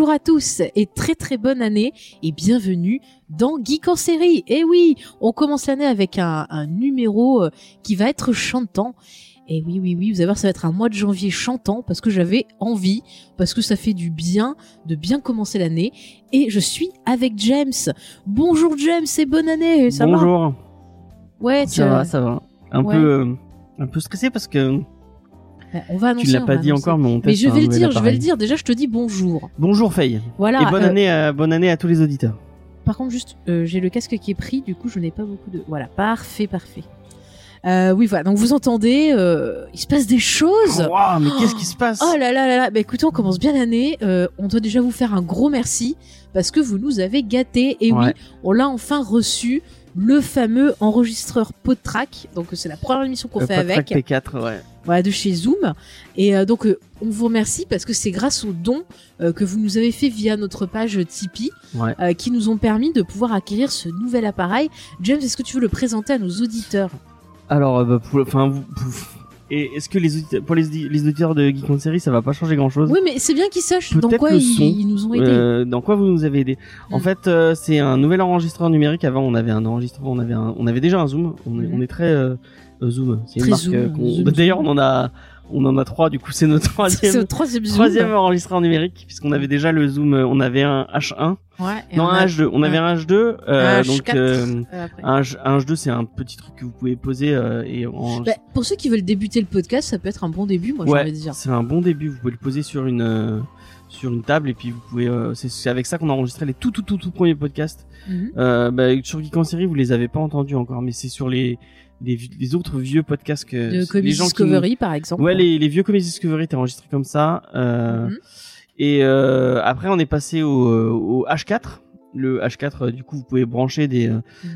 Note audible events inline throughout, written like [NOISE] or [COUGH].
Bonjour à tous et très très bonne année et bienvenue dans Geek en série. Et oui, on commence l'année avec un, un numéro euh, qui va être chantant. Et oui, oui, oui, vous allez voir, ça va être un mois de janvier chantant parce que j'avais envie, parce que ça fait du bien de bien commencer l'année. Et je suis avec James. Bonjour James et bonne année, ça va? Bonjour. Ouais, tu Ça va, ça va. Un Ouais. peu, euh, un peu stressé parce que on va annoncer. tu l'as pas dit annoncer. encore, mais on Mais je vais le dire, je vais le dire. Déjà, je te dis bonjour. Bonjour Faye. Voilà. Et bonne euh, année, à, bonne année à tous les auditeurs. Par contre, juste, euh, j'ai le casque qui est pris, du coup, je n'ai pas beaucoup de. Voilà, parfait, parfait. Euh, oui, voilà. Donc, vous entendez, euh, il se passe des choses. Waouh, mais qu'est-ce qui se passe? Oh là là là là. Bah écoutez, on commence bien l'année. Euh, on doit déjà vous faire un gros merci parce que vous nous avez gâtés. Et oui, on l'a enfin reçu. Le fameux enregistreur PodTrack, donc c'est la première émission qu'on Euh, fait avec, P4, ouais. voilà, de chez Zoom. Et euh, donc euh, on vous remercie parce que c'est grâce aux dons euh, que vous nous avez fait via notre page Tipeee Ouais. euh, qui nous ont permis de pouvoir acquérir ce nouvel appareil. James, est-ce que tu veux le présenter à nos auditeurs? Alors, euh, bah, et est-ce que les auditeurs, pour les, les auditeurs de Geek en série, ça va pas changer grand chose Oui, mais c'est bien qu'ils sachent dans quoi ils, son. ils nous ont aidés. dans quoi vous nous avez aidé En Mm. fait, euh, c'est un nouvel enregistreur numérique. Avant, on avait un enregistreur, on avait un, on avait déjà un zoom. On est, Mhm. on est très euh, euh, zoom. C'est une marque. euh, [LAUGHS] D'ailleurs, on en a, on en a trois. Du coup, c'est notre C'est troisième. au troisième. Troisième enregistreur numérique, puisqu'on avait déjà le zoom, euh, on avait un H1, Ouais, et non on un a- H2, on avait un H2, euh, un donc H4, euh, euh, un, H, un H2 c'est un petit truc que vous pouvez poser euh, et en... Bah, pour ceux qui veulent débuter le podcast, ça peut être un bon début, moi ouais, dire. c'est un bon début, vous pouvez le poser sur une euh, sur une table et puis vous pouvez, euh, c'est c'est avec ça qu'on a enregistré les tout tout tout tout premiers podcasts. Mhm. Euh, bah, sur Geek en série vous les avez pas entendus encore, mais c'est sur les, les les autres vieux podcasts que De les Comedy gens qui Discovery, par exemple. Ouais, les, les vieux Comedy Discovery étaient enregistrés comme ça. Euh, Mhm. Et euh, après, on est passé au, au H4. Le H4, euh, du coup, vous pouvez brancher des,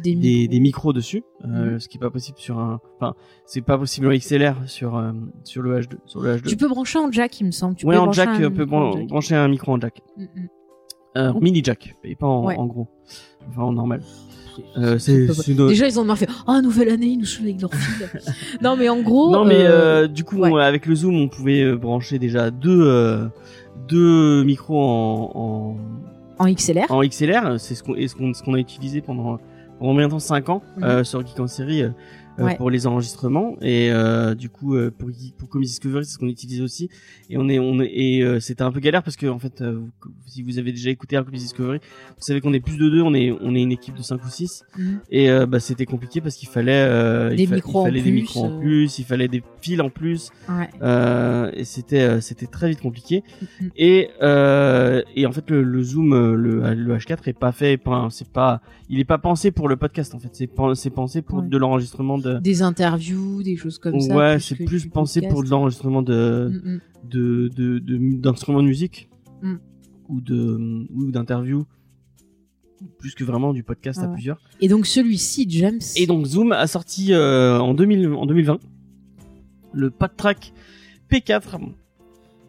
des, des, micros. des micros dessus, Mhm. ce qui est pas possible sur un. Enfin, c'est pas possible en XLR sur sur le H2. Sur le H2. Tu peux brancher en jack, il me semble. Tu ouais, peux en jack, un on peut bran- jack. brancher un micro en jack, Mhm. euh, en mini jack, et pas en, Ouais. en gros, enfin en normal. Euh, c'est c'est Déjà, ils ont marqué Ah, nouvelle année, ils nous saoulent avec leur fil. [LAUGHS] non, mais en gros. Non mais euh, euh, du coup ouais. on- avec le zoom on pouvait brancher déjà deux euh, deux micros en, en XLR. en, XLR c'est ce qu'on ce qu'on ce qu'on a utilisé pendant pendant combien de temps? 5 ans sur Geek en série Ouais. pour les enregistrements et euh, du coup euh, pour pour Comedy Discovery c'est ce qu'on utilise aussi et on est on est et euh, c'était un peu galère parce que en fait euh, vous- si vous avez déjà écouté Comedy Discovery vous savez qu'on est plus de deux on est on est une équipe de 5 ou 6 Mhm. et euh, bah, c'était compliqué parce qu'il fallait euh, il Des fa- micros en il fallait des plus, micros en euh. plus il fallait des fils en plus Ouais. euh, et c'était euh, c'était très vite compliqué Mhm. et euh, et en fait le, le zoom euh, le, le H4 est pas fait c'est pas il est pas pensé pour le podcast en fait c'est pen- c'est pensé pour Ouais. de l'enregistrement de Des interviews, des choses comme ça. ouais c'est plus pensé pour de l'enregistrement de de de de- d'instruments de, musique Mm. ou de ou d'interviews plus que vraiment du podcast Ah à plusieurs Et donc, celui-ci, James. et donc Zoom a sorti euh, en 2000 en 2020 le PodTrack P4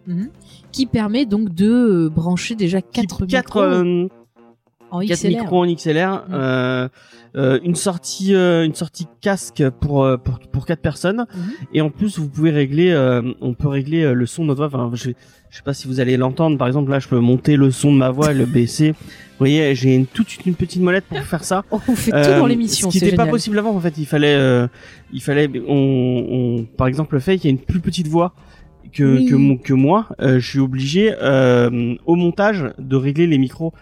Mhm. Qui permet donc de euh, brancher déjà 4 quatre micros euh, en quatre XLR. micros en XLR, Mm. euh, euh, une sortie, euh, une sortie casque pour euh, pour pour quatre personnes, Mhm. et en plus vous pouvez régler, euh, on peut régler le son de notre voix. Enfin, je, je sais pas si vous allez l'entendre. Par exemple, là, je peux monter le son de ma voix, et le baisser. [LAUGHS] Vous voyez, j'ai une toute une petite molette pour faire ça. Oh, on fait tout Euh, dans l'émission, Ce qui n'était pas possible avant. En fait, il fallait, euh, il fallait, on, on, par exemple, le fait qu'il y a une plus petite voix que Oui. que, que moi, euh, je suis obligé euh, au montage de régler les micros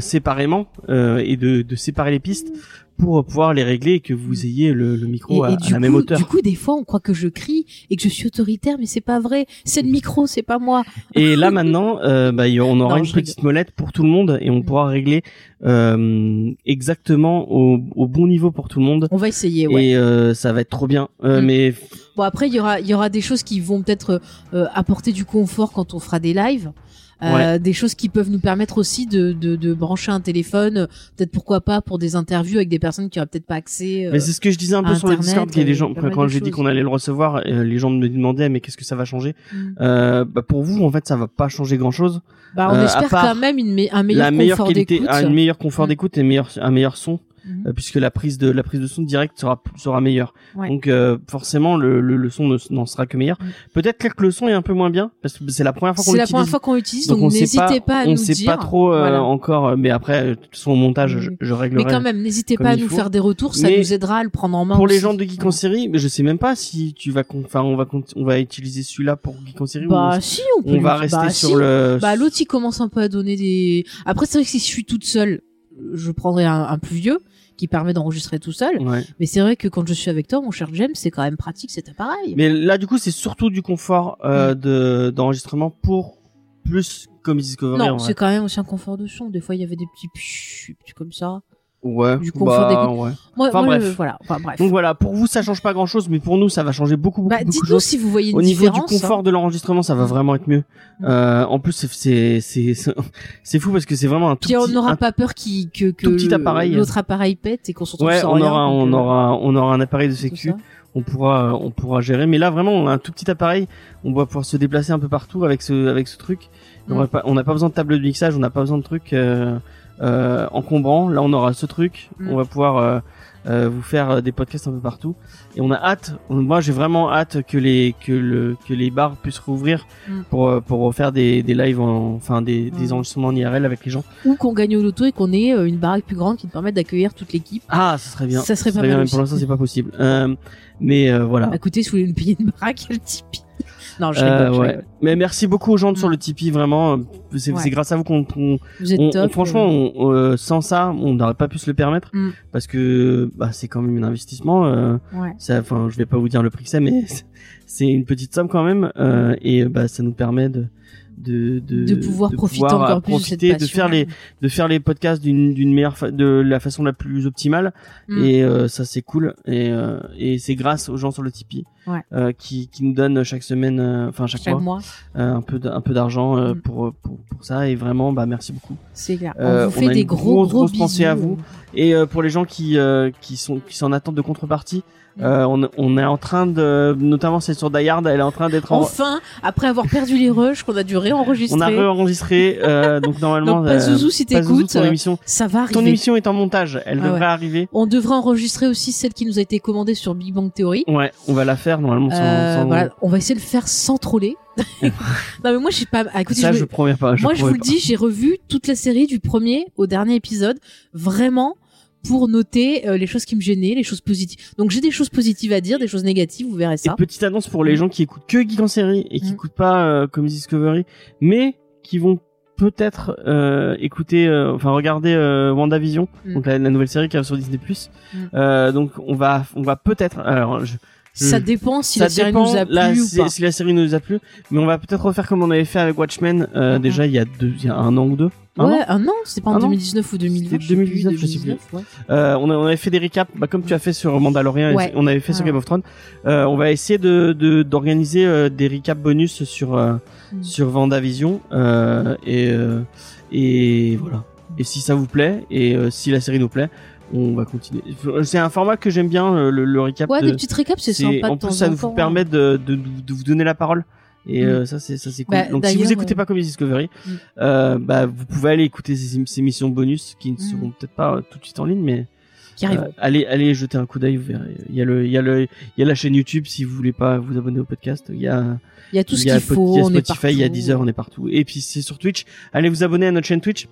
séparément euh, et de, de séparer les pistes pour pouvoir les régler et que vous ayez le, le micro à, et, la coup, même hauteur. Du coup, des fois, on croit que je crie et que je suis autoritaire, mais c'est pas vrai. C'est le micro, c'est pas moi. Et là maintenant, euh, bah, on aura Non, une petite molette pour tout le monde et on pourra régler euh, exactement au, au bon niveau pour tout le monde. On va essayer, ouais. Et euh, ça va être trop bien. Euh, Mm. Mais Bon, après, il y aura, il y aura des choses qui vont peut-être euh, apporter du confort quand on fera des lives. Euh, des choses qui peuvent nous permettre aussi de, de, de brancher un téléphone, euh, peut-être pourquoi pas pour des interviews avec des personnes qui auraient peut-être pas accès. euh, Mais c'est ce que je disais un peu sur le Discord, qu'il y a des euh, gens, mal quand j'ai dit qu'on allait le recevoir, euh, les gens me demandaient mais qu'est-ce que ça va changer mm. euh, bah Pour vous, en fait, ça va pas changer grand-chose. Bah, on euh, espère quand même une me- un meilleur la meilleure confort qualité, d'écoute. un meilleur confort Mm. d'écoute et meilleur, un meilleur son, Euh, puisque la prise de la prise de son direct sera sera meilleure. Ouais. Donc euh, forcément, le, le, le son ne- n'en sera que meilleur. Peut-être que le son est un peu moins bien parce que c'est la première fois qu'on C'est la l'utilise. première fois qu'on l'utilise, Donc, donc, on sait n'hésitez pas, à on nous sait dire. pas trop euh, Voilà. encore, euh, mais après, euh, de toute façon, au montage, je, je réglerai. Mais quand même, n'hésitez pas à nous faut. faire des retours, ça Mais nous aidera à le prendre en main. pour les gens de Geek en série, mais je sais même pas si tu vas, enfin, on va, on va utiliser celui-là pour Geek en série Bah ou si, on peut. on va rester bah, sur si. le. Bah l'autre il commence un peu à donner des. Après c'est vrai que si je suis toute seule, je prendrai un, un plus vieux qui permet d'enregistrer tout seul. Ouais. Mais c'est vrai que quand je suis avec toi, mon cher James, c'est quand même pratique cet appareil. Mais là, du coup, c'est surtout du confort euh, de d'enregistrement pour plus comme Discovery. non, c'est quand même aussi un confort de son. Des fois, il y avait des petits pshhh, petits comme ça. Ouais. du confort bah, ouais. Moi, Enfin, moi, bref. le- voilà. Enfin bref. Donc voilà, pour vous, ça change pas grand chose, mais pour nous, ça va changer beaucoup, beaucoup, bah, beaucoup de dites-nous choses. si vous voyez une Au niveau du différence. confort hein. de l'enregistrement, ça va vraiment être mieux. Mm. Euh, en plus, c'est c'est [LAUGHS] c'est fou parce que c'est vraiment un tout Puis on petit, n'aura un- pas peur qui, que, que petit appareil. l'autre appareil pète et qu'on se retrouve Ouais, sans on rien, aura, on euh, aura, on aura un appareil de sécu. On pourra, on pourra gérer. Mais là, vraiment, on a un tout petit appareil. On va pouvoir se déplacer un peu partout avec ce, avec ce truc. On Mm. n'a pas, on n'a pas besoin de table de mixage. On n'a pas besoin de trucs euh, euh, encombrants. Là, on aura ce truc. Mm. On va pouvoir euh, euh, vous faire des podcasts un peu partout. Et on a hâte. Moi, j'ai vraiment hâte que les, que le, que les bars puissent rouvrir Mm. pour, euh, pour faire des, des lives, en, enfin des, des Mm. enregistrements en IRL avec les gens. Ou qu'on gagne au loto et qu'on ait euh, une baraque plus grande qui nous permette d'accueillir toute l'équipe. Ah, ça serait bien. Ça serait pas bien, mal mais pour l'instant, c'est pas possible. Euh, mais euh, voilà. Bah, écoutez, si vous voulez nous payer une baraque, [LAUGHS] le Tipeee. Non, je Euh, je ouais. rigole. Mais merci beaucoup aux gens de sur Mm. le Tipeee, vraiment. C'est Ouais. grâce à vous qu'on, qu'on- Vous êtes on- on- top. franchement, on- euh, sans ça, on n'aurait pas pu se le permettre Mm. parce que bah, c'est quand même un investissement. euh, Ouais. Ça, enfin, je vais pas vous dire le prix que c'est, mais [LAUGHS] c'est- une petite somme quand même, euh, et bah, ça nous permet de de, de, De pouvoir profiter pouvoir, encore plus de cette de faire les de faire les podcasts d'une d'une meilleure fa- de la façon la plus optimale. Mm. et euh, ça c'est cool. Et euh, et c'est grâce aux gens sur le Tipeee Ouais. euh, qui qui nous donnent chaque semaine euh, enfin chaque, Chaque mois mois, euh, un peu un peu d'argent Mm. pour, pour pour ça et vraiment bah merci beaucoup c'est clair. On vous on fait a des gros gros bisous. pensée à vous. et pour les gens qui qui sont qui sont en attente de contrepartie euh, on, on est en train de notamment c'est sur Die Hard elle est en train d'être en Enfin, après avoir perdu les rushs qu'on a dû réenregistrer. on a réenregistré euh, donc [LAUGHS] normalement Donc, pas Zouzou, si t'écoutes, ton émission Ça va ton arriver. émission est en montage elle Ah devrait ouais. arriver On devrait enregistrer aussi celle qui nous a été commandée sur Big Bang Theory. ouais on va la faire normalement sans, Euh, sans- voilà, on va essayer de le faire sans troller. [LAUGHS] non mais moi j'ai pas. Ah, écoutez, ça je je, me- promets pas je moi je vous le dis, j'ai revu toute la série du premier au dernier épisode, vraiment pour noter euh, les choses qui me gênaient, les choses positives. Donc j'ai des choses positives à dire, des choses négatives, vous verrez Et ça. petite annonce pour les gens qui écoutent que Geek en série et qui Mm. écoutent pas euh, Comedy Discovery, mais qui vont peut-être euh, écouter, enfin regarder WandaVision, Mm. donc la, la nouvelle série qui arrive sur Disney+. Mm. Euh, donc on va, on va peut-être, alors je, Ça je- dépend si ça la série dépend nous a plu la- ou si, pas. si la série nous a plu, mais on va peut-être refaire comme on avait fait avec Watchmen euh, Mhm. déjà il y a deux, il y a un an ou deux. Un an ouais, un an, c'est pas en Un an 2019 ou 2020. C'était 2019, je sais plus. ouais. Euh, on, a- on avait fait des recaps, bah, comme tu as fait sur Mandalorian, et on avait fait sur. Game of Thrones. Euh, on va essayer de d'organiser des recaps bonus sur Mm. sur Vendavision et et voilà. Et si ça vous plaît et si la série nous plaît, on va continuer. C'est un format que j'aime bien le, le, le recap. Ouais, de- des petites récaps, c'est sympa. en plus ça temps. permet de, de, de vous donner la parole. Et Mm. euh, ça c'est ça c'est cool. Bah, Donc si vous écoutez euh, pas Comedy Discovery, Mm. euh, bah vous pouvez aller écouter ces, ces émissions bonus qui ne Mm. seront peut-être pas euh, tout de suite en ligne, mais qui arrivent. euh, allez, allez jeter un coup d'œil, vous verrez. Il y a le, il y a le, il y a la chaîne YouTube si vous voulez pas vous abonner au podcast. Il y a, Il y a tout ce qu'il faut. il y a Spotify, il y a. Deezer, on est partout. Et puis c'est sur Twitch. Allez vous abonner à notre chaîne Twitch.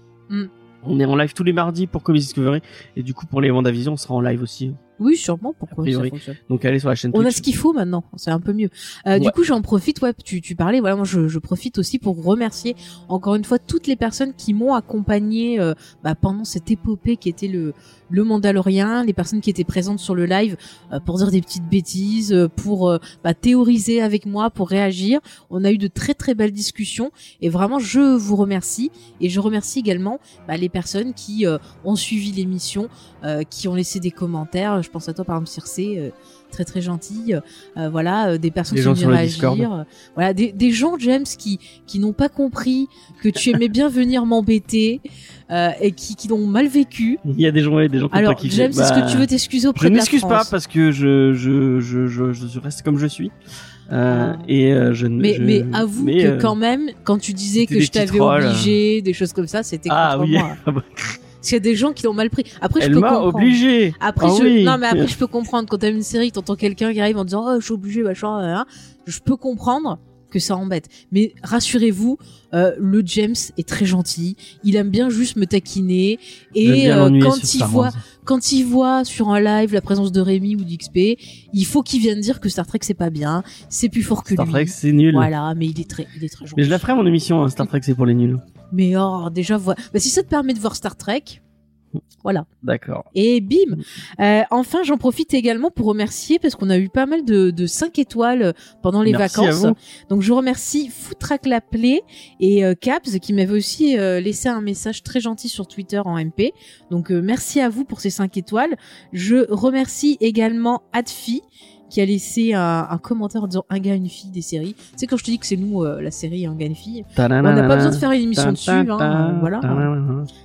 On est en live tous les mardis pour Comedy Discovery. Et du coup, pour les Vendavision, on sera en live aussi. Oui, sûrement. Pourquoi ça fonctionne Donc allez sur la chaîne On a ce qu'il faut maintenant, c'est un peu mieux. Euh, Du coup, j'en profite, ouais, tu, tu parlais, voilà, moi je, je profite aussi pour remercier encore une fois toutes les personnes qui m'ont accompagné euh, bah, pendant cette épopée qui était le, le Mandalorien, les personnes qui étaient présentes sur le live euh, pour dire des petites bêtises, euh, pour euh, bah, théoriser avec moi, pour réagir. On a eu de très très belles discussions et vraiment je vous remercie et je remercie également bah, les personnes qui euh, ont suivi l'émission, euh, qui ont laissé des commentaires. Je pense à toi par exemple Circé, euh, très très gentille. Euh, voilà, euh, des personnes Les qui le réagir. Discord. Voilà, des, des gens James qui qui n'ont pas compris que tu aimais bien venir m'embêter euh, et qui qui l'ont mal vécu. Il y a des gens, ouais, des gens qui ont Alors pas kiffé. James, est-ce Bah, que tu veux t'excuser auprès Je de la m'excuse pas France parce que je, je, je, je, je reste comme je suis. Euh, Ah. et euh, je ne. mais, je- mais avoue mais, que euh, quand même, quand tu disais que des je t'avais obligé, des choses comme ça, c'était Ah contre oui. moi. [LAUGHS] Parce qu'il y a des gens qui l'ont mal pris. Après, je peux comprendre. obligé. Après, Ah je... oui. non, mais après, je peux comprendre quand t'as une série, t'entends quelqu'un qui arrive en disant, oh, je suis obligé, machin, hein. je peux comprendre que ça embête. Mais rassurez-vous, euh, le James est très gentil. Il aime bien juste me taquiner. Et euh, quand il Star voit, quand il voit sur un live la présence de Rémi ou d'XP, il faut qu'il vienne dire que Star Trek c'est pas bien, c'est plus fort que Star lui. Trek, c'est nul. Voilà, mais il est très, il est très gentil. Mais je la ferai mon émission. hein, Star Trek, c'est pour les nuls. Mais oh, déjà, voilà. Bah, si ça te permet de voir Star Trek, voilà. D'accord. Et bim Euh, Enfin, j'en profite également pour remercier parce qu'on a eu pas mal de, de 5 étoiles pendant les Merci vacances. à vous. Donc je remercie Footrack Laplay et euh, Caps qui m'avaient aussi euh, laissé un message très gentil sur Twitter en MP. Donc euh, merci à vous pour ces 5 étoiles. Je remercie également Adfi qui a laissé un, un commentaire en disant un gars une fille des séries. Tu sais quand je te dis que c'est nous euh, la série un gars une fille, on n'a pas besoin de faire une émission dessus. Hein, euh, voilà.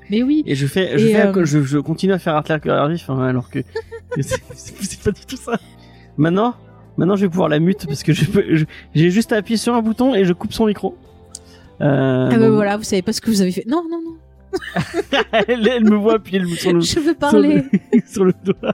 Mais oui. Et je fais, je, Et, fais euh, je, je continue à faire Art Cœur vif, hein, alors que [LAUGHS] c'est pas du tout ça. Maintenant, maintenant, je vais pouvoir la mute parce que j'ai juste à appuyer sur un bouton et je coupe son micro. Euh, Ah bah voilà, vous savez pas ce que vous avez fait. Non, non, non. Elle, elle me voit appuyer le sur le, Je veux sur parler. le, [LAUGHS] sur le doigt.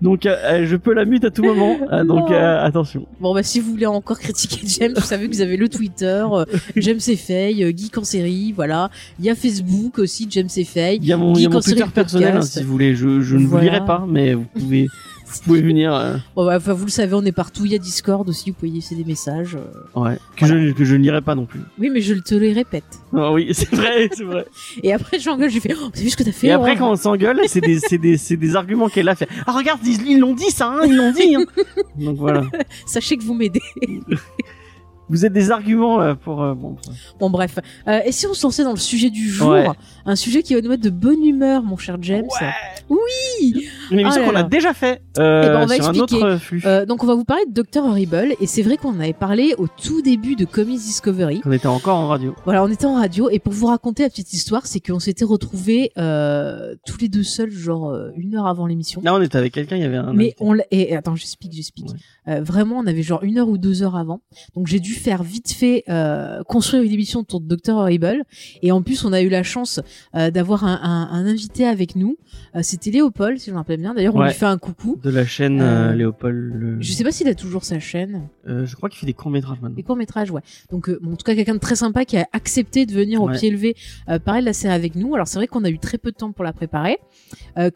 Donc, euh, euh, je peux la mute à tout moment. euh, donc, euh, attention. Bon bah si vous voulez encore critiquer James, vous savez que vous avez le Twitter, [LAUGHS] James Effay, Geek en série, voilà. Il y a Facebook aussi, James Effay. Il y a mon, y a Twitter personnel, hein, si vous voulez. Je, je ne vous lirai pas, mais vous pouvez, vous pouvez venir. euh, Bon, bah, enfin vous le savez, on est partout. Il y a Discord aussi, vous pouvez y laisser des messages. euh. ouais. Que je, que je ne lirai pas non plus. Oui, mais je te les répète. Ah oui, [LAUGHS] c'est vrai, c'est vrai. Et après j'engueule, j'ai fait, oh, t'as vu ce que t'as fait Et après, oh quand on s'engueule, c'est des, c'est des, c'est des arguments qu'elle a fait. Ah, regarde, ils ils l'ont dit, ça, hein, ils l'ont dit, hein. [LAUGHS] Donc voilà. Sachez que vous m'aidez. [LAUGHS] Vous êtes des arguments euh, pour, euh, bon. Bon bref. Euh, et si on se lançait dans le sujet du jour, Ouais. un sujet qui va nous mettre de bonne humeur, mon cher James. Oui. Une émission Ah là qu'on a là. déjà fait, euh, Eh ben, on va sur un expliquer. autre flux. Euh, donc on va vous parler de Dr Horrible et c'est vrai qu'on en avait parlé au tout début de Comics Discovery. On était encore en radio. Voilà, on était en radio et pour vous raconter la petite histoire, c'est qu'on s'était retrouvés euh, tous les deux seuls, genre euh, une heure avant l'émission. Là, on était avec quelqu'un, il y avait un. Mais invité. on l'a- et attends, j'explique, j'explique. Euh, vraiment, on avait genre une heure ou deux heures avant, donc j'ai dû faire vite fait euh, construire une émission autour de Dr Horrible. Et en plus, on a eu la chance euh, d'avoir un, un, un invité avec nous. Euh, C'était Léopold, si je me rappelle bien. D'ailleurs, on Ouais. lui fait un coucou. De la chaîne Léopold. le- Je sais pas s'il a toujours sa chaîne. je crois qu'il fait des courts métrages maintenant. Les courts métrages, ouais. Donc, bon, en tout cas, quelqu'un de très sympa qui a accepté de venir au pied levé parler de la série avec nous. Alors, c'est vrai qu'on a eu très peu de temps pour la préparer,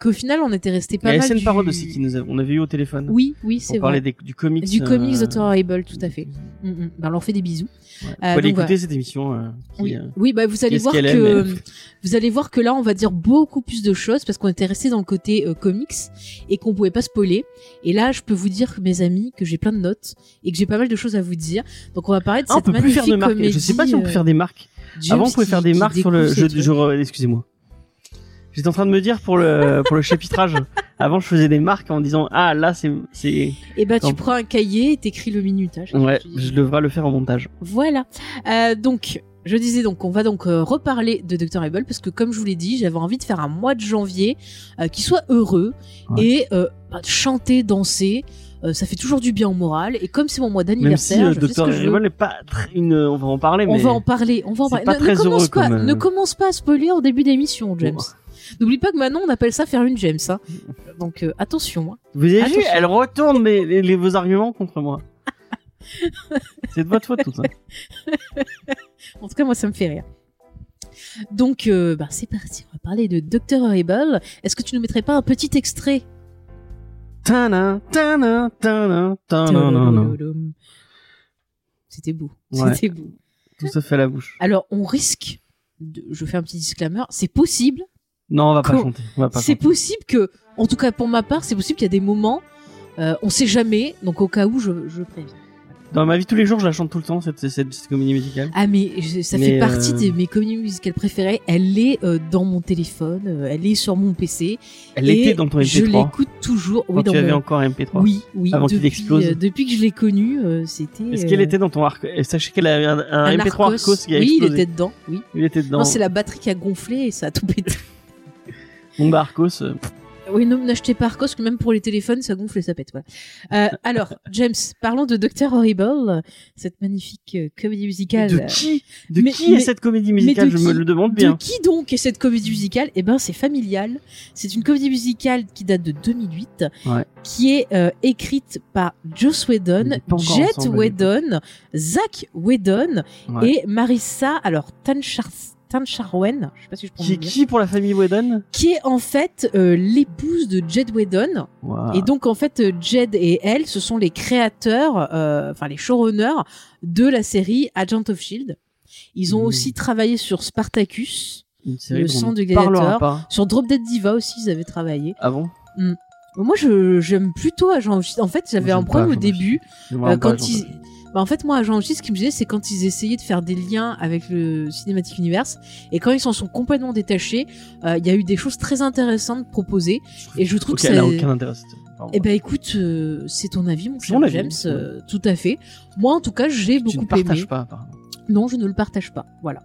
qu'au final, on était resté Il y pas a mal. Du... Parole aussi qui nous a, on avait eu au téléphone. Oui, oui, On c'est parlait vrai. des- du comics. Du comics Thor Horrible, tout à fait. Mm, mm. Ben, on leur fait des bisous. Ouais. Euh, donc, écouter voilà. cette émission. euh, qui, Oui, euh, oui, bah vous allez voir que aime, vous allez voir que là, on va dire beaucoup plus de choses parce qu'on était resté dans le côté euh, comics et qu'on pouvait pas spoiler. Et là, je peux vous dire, mes amis, que j'ai plein de notes et que j'ai pas mal de choses à vous dire. Donc, on va parler de Ah, on cette peut plus faire de magnifique marques. comédie. Je sais pas si on peut euh, faire des marques. James Avant, on pouvait faire des marques sur le. Je, je, re- excusez-moi. J'étais en train de me dire pour le [LAUGHS] pour le chapitrage. Avant, je faisais des marques en disant ah là c'est c'est Eh ben, tu prends un cahier et t'écris le minutage. ouais, je devrais le faire en montage. Voilà. Euh, donc, je disais donc, on va donc euh, reparler de Dr. Able parce que comme je vous l'ai dit, j'avais envie de faire un mois de janvier euh, qui soit heureux Ouais. et bah, chanter, danser. euh, ça fait toujours du bien au moral. Et comme c'est mon mois Même si d'anniversaire, euh, je Dr. n'est pas une. On va en parler, On mais va en parler. On va en parler. pas ne, commence heureux pas, ne commence pas à spoiler au début d'émission, James. N'oublie pas que maintenant on appelle ça faire une James. Hein. Donc euh, attention. hein. vous avez vu, elle retourne les, les- les- vos arguments contre moi. [LAUGHS] c'est de votre faute tout ça. En tout cas, moi, ça me fait rire. Donc, euh, bah, c'est parti. On va parler de Dr. Horrible. Est-ce que tu nous mettrais pas un petit extrait? C'était beau. Ouais. C'était beau. Tout ça fait à la bouche. Alors, on risque. De... Je fais un petit disclaimer. C'est possible. Non, on va pas chanter. C'est possible que, en tout cas pour ma part, c'est possible qu'il y a des moments. Euh, on sait jamais. Donc, au cas où, je, je préviens. Dans ma vie tous les jours, je la chante tout le temps cette, cette, cette comédie musicale. Ah mais je- ça Mais, fait partie euh, de mes comédies musicales préférées. Elle est euh, dans mon téléphone, euh, elle est sur mon PC. Elle était dans ton Je MP3 l'écoute toujours. quand Oui, dans tu avais mon... encore un MP3. Oui, oui. Avant qu'il explose. depuis que je l'ai connue, c'était. Est-ce qu'elle était dans ton arc Sachez qu'elle avait un, un un MP3 Arcos qui a Oui, il explosé. était dedans. Oui. Il était dedans. Non, c'est la batterie qui a gonflé et ça a tout pété. [LAUGHS] Bon bah Arcos, euh, Oui, non, n'achetez pas Arcos, que même pour les téléphones, ça gonfle et ça pète. Voilà. Euh, alors, James, parlons de Dr. Horrible, cette magnifique euh, comédie musicale. de qui? De mais- qui mais- est cette comédie musicale de Je me qui le demande De bien. qui donc est cette comédie musicale? Eh ben, c'est familial. C'est une comédie musicale qui date de 2008, Ouais. qui est euh, écrite par Joss On Whedon, n'est pas encore Jet ensemble, Whedon, Zach Whedon Ouais. et Marissa, alors Tanchar Tancharwen, je sais pas si je prononce Qui, bien, qui pour la famille Whedon qui est en fait euh, l'épouse de Jed Whedon. Wow. Et donc en fait, euh, Jed et elle, ce sont les créateurs, euh, enfin les showrunners de la série Agent of Shield. Ils ont Mmh. aussi travaillé sur Spartacus, le sang du gladiateur. sur Drop Dead Diva aussi, ils avaient travaillé. Ah bon Moi, je j'aime plutôt Agent of Shield. En fait, j'avais un problème au of début. Euh, quand j'en ils-. Bah, en fait, moi, of Shield, ce qui me disait, c'est quand ils essayaient de faire des liens avec le Cinematic Universe. Et quand ils s'en sont complètement détachés, euh, il y a eu des choses très intéressantes proposées. Et je trouve Ok, que ça... a aucun intérêt. Eh ben écoute, euh, c'est ton avis, mon cher mon James. euh, tout à fait. Moi, en tout cas, j'ai tu ne beaucoup partages aimé. pas, apparemment. Non, je ne le partage pas. Voilà.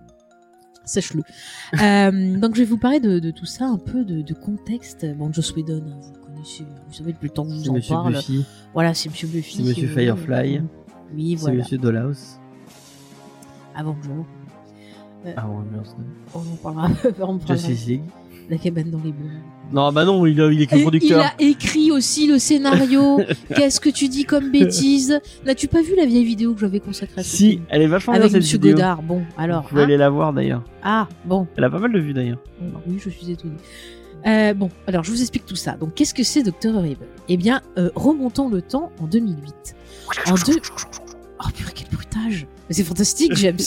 Sache-le. [LAUGHS] Euh, donc, je vais vous parler de, de tout ça, un peu de, de contexte. Bon, Joss Whedon, vous connaissez, vous savez depuis le temps que je vous en Monsieur parle. Buffy, Voilà, c'est Monsieur Buffy. C'est Monsieur euh, Oui, c'est voilà. Monsieur Dollhouse. Avenger. Ah ouais, merde. On en parlera. on parlera. Justice League. La cabane dans les bois. Non, bah non, il, a- il est que producteur. Il a écrit aussi le scénario. [LAUGHS] Qu'est-ce que tu dis comme bêtise? N'as-tu pas vu la vieille vidéo que j'avais consacrée à ce Si, film? elle est vachement bien Avec cette Monsieur vidéo. Godard. Bon, alors. Vous pouvez hein? aller la voir d'ailleurs. Ah, bon. Elle a pas mal de vues d'ailleurs. Oui, je suis étonnée. Euh, bon, alors je vous explique tout ça. Donc, qu'est-ce que c'est Dr. Horrible? Eh bien, euh, remontons le temps en 2008. En deux... Oh purée, quel bruitage c'est fantastique, James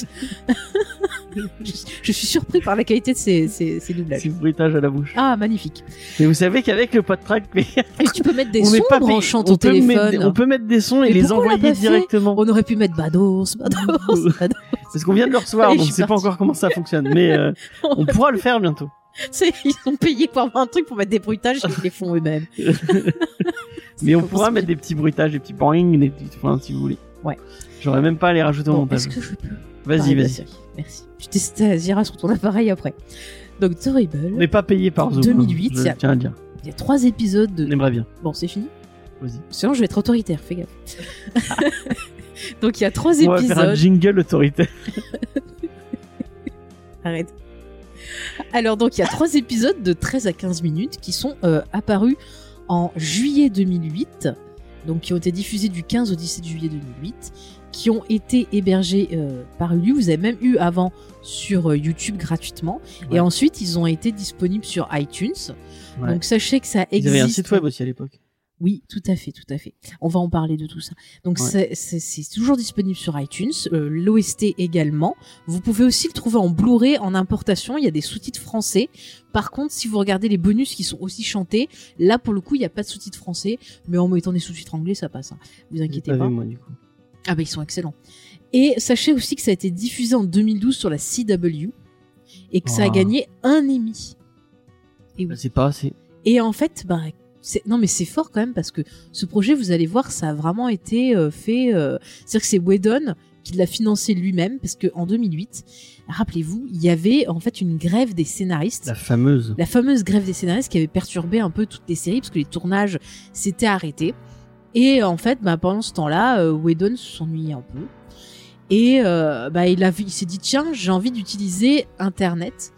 je, [LAUGHS] je suis surpris par la qualité de ces, ces, ces doublages. C'est bruitage à la bouche. Ah, magnifique. Mais vous savez qu'avec le podtrack, mais tu peux mettre des [LAUGHS] on sons pas on ton peut téléphone. mettre on peut mettre des sons et Mais les on envoyer directement. On aurait pu mettre Bados, Bados, [LAUGHS] Bados. Parce qu'on vient de le recevoir, Et donc je sais pas encore comment ça fonctionne. Mais euh, on pourra le faire bientôt. [LAUGHS] Ils sont payés pour avoir un truc pour mettre des bruitages et ils les font eux-mêmes. [LAUGHS] Mais on pourra mettre des petits bruitages, des petits boing, des petits, enfin, si vous voulez. Ouais. J'aurais même pas à les rajouter au Bon, montage. est-ce que je peux Vas-y, vas-y. Merci. Tu testeras sur ton appareil après. Donc, The Horrible, On n'est pas payé par Zoom. 2008, hein, je tiens à le dire. il y a trois épisodes de... aimerait bien. Bon, c'est fini Vas-y. Sinon, je vais être autoritaire, fais gaffe. [LAUGHS] Donc, il y a trois On va faire un épisodes. jingle autoritaire. Arrête. Alors, donc, il y a trois épisodes de 13 à 15 minutes qui sont euh, apparus en juillet 2008, donc qui ont été diffusés du 15 au 17 juillet 2008, qui ont été hébergés euh, par Hulu. Vous avez même eu avant sur euh, YouTube gratuitement. Ouais. Et ensuite, ils ont été disponibles sur iTunes. Ouais. Donc, sachez que ça existe. avaient un site web aussi à l'époque. Oui, tout à fait, tout à fait. On va en parler de tout ça. Donc Ouais. c'est- toujours disponible sur iTunes, euh, l'OST également. Vous pouvez aussi le trouver en Blu-ray en importation. Il y a des sous-titres français. Par contre, si vous regardez les bonus qui sont aussi chantés, là pour le coup il n'y a pas de sous-titres français, mais en mettant des sous-titres anglais ça passe. hein. Vous inquiétez pas pas. vu, moi, du coup. Ah bah ils sont excellents. Et sachez aussi que ça a été diffusé en 2012 sur la CW et que ça a Ah. gagné un Emmy. Et oui. Bah, C'est pas assez. Et en fait, bah, non mais c'est fort quand même parce que ce projet, vous allez voir, ça a vraiment été euh, fait. euh, C'est-à-dire que c'est Whedon qui l'a financé lui-même parce que en 2008, rappelez-vous, il y avait en fait une grève des scénaristes. La fameuse. La fameuse grève des scénaristes qui avait perturbé un peu toutes les séries parce que les tournages s'étaient arrêtés. Et en fait, bah, pendant ce temps-là, euh, Whedon s'ennuyait un peu. Et euh, bah, il, a vu- il s'est dit, tiens, j'ai envie d'utiliser Internet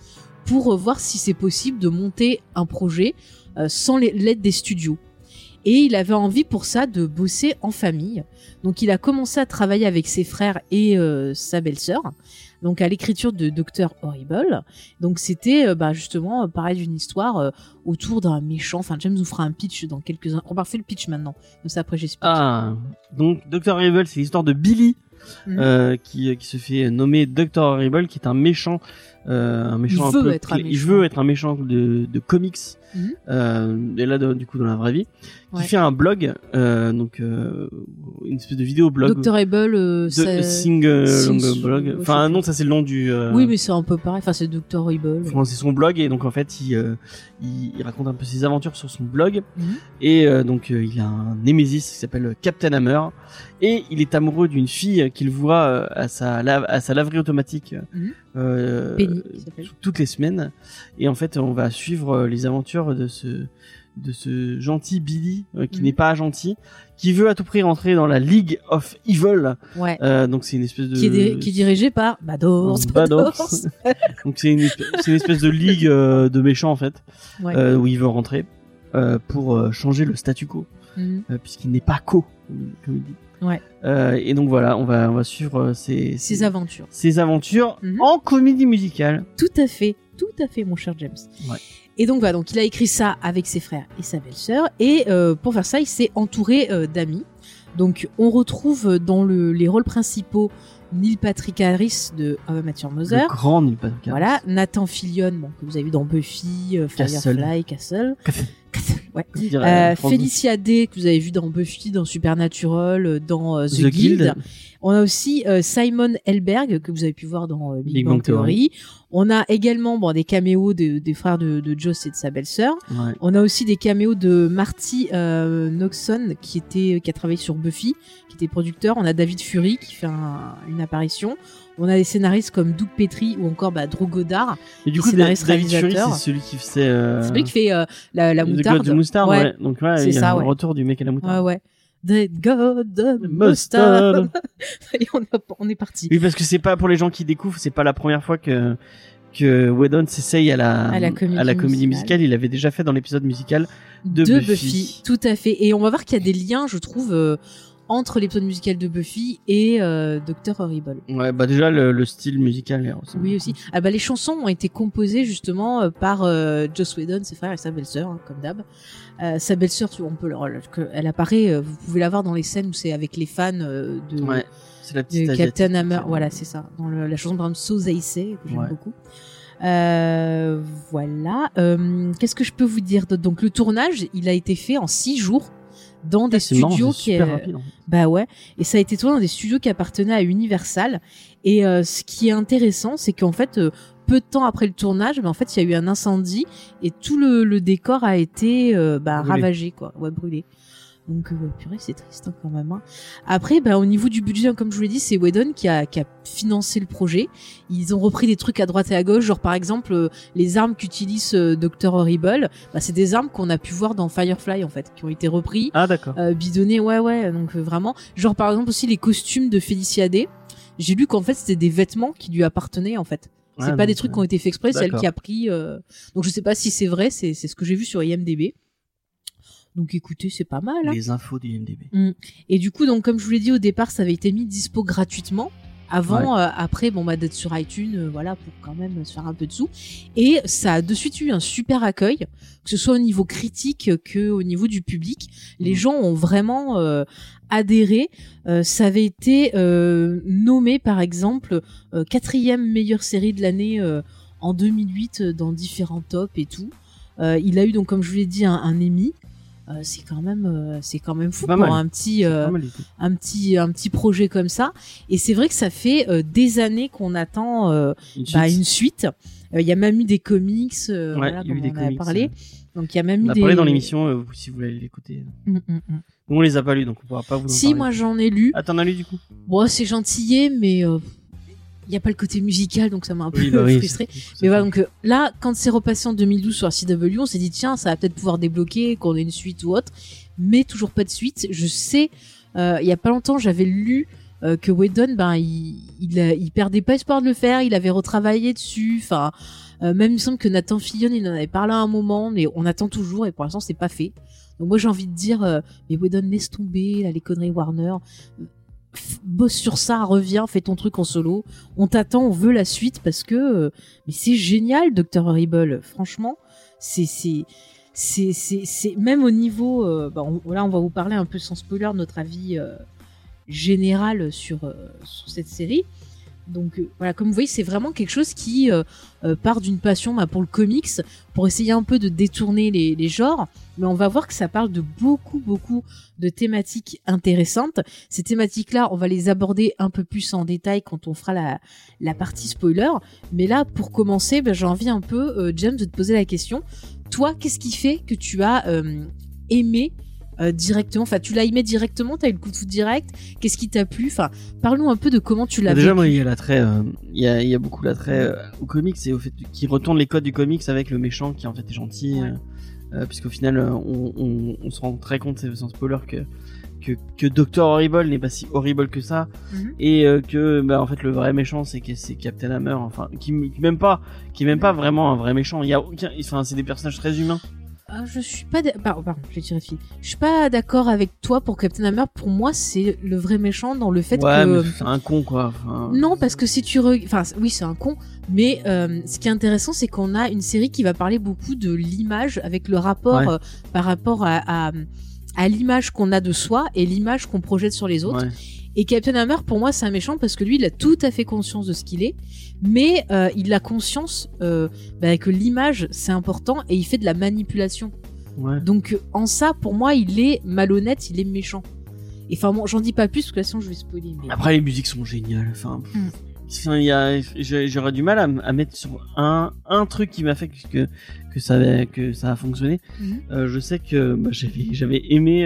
pour euh, voir si c'est possible de monter un projet euh, sans les- l'aide des studios. Et il avait envie pour ça de bosser en famille. Donc il a commencé à travailler avec ses frères et euh, sa belle-sœur. Donc à l'écriture de Docteur Horrible. Donc c'était euh, bah, justement euh, pareil d'une histoire euh, autour d'un méchant. Enfin James vous fera un pitch dans quelques uns. On va faire le pitch maintenant. Comme ça après j'explique. Ah, donc Dr. Evil, c'est l'histoire de Billy, euh, qui, qui se fait nommer Dr. Horrible, qui est un méchant, euh, un méchant Il un veut peu, être un il méchant. veut être un méchant de, de comics, Mhm. euh, et là de- du coup dans la vraie vie, Ouais. qui fait un blog, euh, donc euh, une espèce de vidéo blog. Dr. Able, euh, de ça- Sing euh, Sing- Long Blog. Enfin non, ça c'est le nom du. Oui, mais c'est un peu pareil. Enfin, c'est Dr. Able. Enfin, c'est son blog et donc en fait il, il, il raconte un peu ses aventures sur son blog Mhm. et donc il a un némésis qui s'appelle Captain Hammer et il est amoureux d'une fille qu'il voit euh, à sa lave, à sa laverie automatique Mhm. euh, Penny, qui s'appelle. toutes les semaines et en fait on va suivre euh, les aventures de ce de ce gentil Billy euh, qui Mhm. n'est pas gentil qui veut à tout prix rentrer dans la League of Evil Ouais. euh, donc c'est une espèce de Qui, est diri- qui est dirigé par Badors. [LAUGHS] Badors. [LAUGHS] donc c'est une, une espèce de ligue euh, de méchants en fait Ouais. euh, où il veut rentrer euh, pour euh, changer le statu quo Mhm. euh, puisqu'il n'est pas co comme il dit. Ouais. Euh, et donc voilà, on va on va suivre euh, ses Ses ses, aventures. ses aventures Mhm. en comédie musicale. Tout à fait, tout à fait, mon cher James. Ouais. Et donc voilà, donc il a écrit ça avec ses frères et sa belle-sœur, et euh, pour faire ça, il s'est entouré euh, d'amis. Donc on retrouve dans le, les rôles principaux Neil Patrick Harris de How Le Mother. grand Neil Patrick Harris. Voilà, Nathan Fillion, bon, que vous avez vu dans Buffy. Firefly, Castle. Castle. Castle, ouais. Euh, Felicia Day, que vous avez vu dans Buffy, dans Supernatural, euh, dans euh, The, The Guild. Guild. On a aussi euh, Simon Helberg, que vous avez pu voir dans euh, Big, Big Bang, Bang Theory. On a également bon, des caméos de- des frères de, de Joss et de sa belle-sœur. Ouais. On a aussi des caméos de Marty euh, Noxon, qui, était, qui a travaillé sur Buffy, qui était producteur. On a David Fury, qui fait un- une apparition. On a des scénaristes comme Doug Petrie ou encore bah, Drew Goddard. Et du coup, scénariste David Fury, c'est celui qui faisait. Euh, C'est lui qui fait euh, la, la moutarde. De moutarde, Ouais. ouais. Donc ouais, C'est ça, ouais. retour du mec à la Ouais, moutarde. ouais. The God Mustard. [LAUGHS] Et on, a- on est parti. Oui, parce que c'est pas pour les gens qui découvrent, c'est pas la première fois que que Whedon s'essaye à la À la comédie comédie musicale. musicale. Il l'avait déjà fait dans l'épisode musical. de de, Buffy. Buffy. Tout à fait. Et on va voir qu'il y a des liens, je trouve, euh, entre l'épisode musical de Buffy et euh, Doctor Horrible. Ouais, bah déjà le, le style musical. est ressemble. Oui aussi. Ah bah les chansons ont été composées justement euh, par euh, Joss Whedon, ses frères et sa belle-sœur, hein, comme d'hab. Sa belle-sœur, tu- on peut, elle apparaît. vous pouvez la voir dans les scènes où c'est avec les fans de, Ouais, c'est la de petite Captain. Hammer. Voilà, c'est ça. Dans le- la chanson exemple So Say que j'aime Ouais. beaucoup. Euh, voilà. Euh, Qu'est-ce que je peux vous dire Donc le tournage, il a été fait en six jours dans des studios qui rapide. hein. bah ouais, et ça a été tourné dans des studios qui appartenaient à Universal. Et euh, ce qui est intéressant, c'est qu'en fait, euh, peu de temps après le tournage, mais en fait, il y a eu un incendie et tout le, le décor a été euh, bah, Brûlé. ravagé, quoi, ouais, brûlé. Donc, euh, purée, c'est triste hein, quand même. hein. Après, bah, au niveau du budget, hein, comme je vous l'ai dit, c'est Whedon qui a, qui a financé le projet. Ils ont repris des trucs à droite et à gauche, genre par exemple euh, les armes qu'utilise euh, Dr Horrible. Bah, c'est des armes qu'on a pu voir dans Firefly en fait, qui ont été repris Ah d'accord. euh, bidonné, ouais, ouais. Donc vraiment, genre par exemple aussi les costumes de Félicia Day. J'ai lu qu'en fait c'était des vêtements qui lui appartenaient en fait. C'est Ah, pas des trucs qui ont été faits exprès, c'est elle qui a pris. euh, Donc je sais pas si c'est vrai, c'est c'est ce que j'ai vu sur IMDb. Donc écoutez, c'est pas mal. hein. Les infos du IMDb. Et du coup, donc comme je vous l'ai dit au départ, ça avait été mis dispo gratuitement. Avant, euh, après, bon bah d'être sur iTunes, euh, voilà, pour quand même se faire un peu de sous. Et ça a de suite eu un super accueil, que ce soit au niveau critique que au niveau du public. Les Mhm. gens ont vraiment euh, adhéré. Euh, ça avait été euh, nommé, par exemple, euh, quatrième meilleure série de l'année euh, en 2008 euh, dans différents tops et tout. Euh, il a eu donc, comme je vous l'ai dit, un, un Emmy. Euh, c'est quand même, euh, c'est quand même fou pour mal. un petit. euh, mal un petit un petit projet comme ça et c'est vrai que ça fait euh, des années qu'on attend euh, Une bah, suite. une suite il y a même eu des comics Ouais, voilà, il y a eu des on comics, parlé euh, donc il y a même On eu a des parlé dans l'émission si vous voulez l'écouter. Mm, mm, mm. On les a pas lus donc on pourra pas vous en si parler. moi j'en ai lu Ah t'en as lu du coup? Bon c'est gentillé mais il y a pas le côté musical donc ça m'a un peu Oui, bah oui, frustré mais voilà donc euh, là quand c'est repassé en 2012 sur CW on s'est dit tiens ça va peut-être pouvoir débloquer qu'on ait une suite ou autre mais toujours pas de suite. Je sais euh, il y a pas longtemps j'avais lu euh, que Whedon ben il il, a- il perdait pas espoir de le faire il avait retravaillé dessus enfin euh, même il me semble que Nathan Fillion il en avait parlé à un moment mais on attend toujours et pour l'instant c'est pas fait. Donc moi j'ai envie de dire euh, mais Whedon laisse tomber là, les conneries Warner bosse sur ça reviens fais ton truc en solo on t'attend on veut la suite parce que euh, mais c'est génial Dr Horrible franchement c'est c'est c'est c'est même au niveau euh, bah, on- là on va vous parler un peu sans spoiler notre avis euh, générale sur, euh, sur cette série. Donc euh, voilà, comme vous voyez, c'est vraiment quelque chose qui euh, euh, part d'une passion bah, pour le comics, pour essayer un peu de détourner les, genres. Mais on va voir que ça parle de beaucoup, beaucoup de thématiques intéressantes. Ces thématiques-là, on va les aborder un peu plus en détail quand on fera la, partie spoiler. Mais là, pour commencer, bah, j'ai envie un peu, James, de te poser la question. Toi, qu'est-ce qui fait que tu as aimé euh, directement. Enfin, tu l'as aimé directement T'as eu le coup de foot direct. Qu'est-ce qui t'a plu? Enfin, parle-nous un peu de comment tu l'as Bah, Déjà, moi, il y a l'attrait, euh, il y, a, il y a beaucoup l'attrait euh, au comics et au fait qu'il retourne les codes du comics avec le méchant qui en fait est gentil, Ouais. euh, puisqu'au final, on, on, on se rend très compte, c'est sans spoiler, que que, que Doctor Horrible n'est pas si horrible que ça Mhm. et euh, que bah en fait le vrai méchant c'est c'est Captain Hammer enfin qui, qui même pas qui est même pas vraiment un vrai méchant. Il y a aucun enfin c'est des personnages très humains Ah, je suis pas. Pardon, pardon, je l'ai tiré fil. Je suis pas d'accord avec toi pour Captain Hammer. Pour moi, c'est le vrai méchant dans le fait ouais que. c'est un con quoi enfin, Non, parce que si tu re- enfin oui, c'est un con, mais euh, ce qui est intéressant, c'est qu'on a une série qui va parler beaucoup de l'image avec le rapport Ouais. euh, par rapport à, à, à l'image qu'on a de soi et l'image qu'on projette sur les autres. ouais. Et Captain Hammer, pour moi, c'est un méchant parce que lui, il a tout à fait conscience de ce qu'il est, mais euh, il a conscience euh, bah, que l'image, c'est important et il fait de la manipulation. ouais. Donc en ça, pour moi, il est malhonnête, il est méchant. Et enfin, bon, j'en dis pas plus parce que sinon je vais spoiler. mais- Après, les musiques sont géniales. Enfin, Mm. j'aurais du mal à, mettre sur un, un truc qui m'a fait que, que ça, que ça a fonctionné. Mhm. Euh, je sais que bah, j'avais, j'avais aimé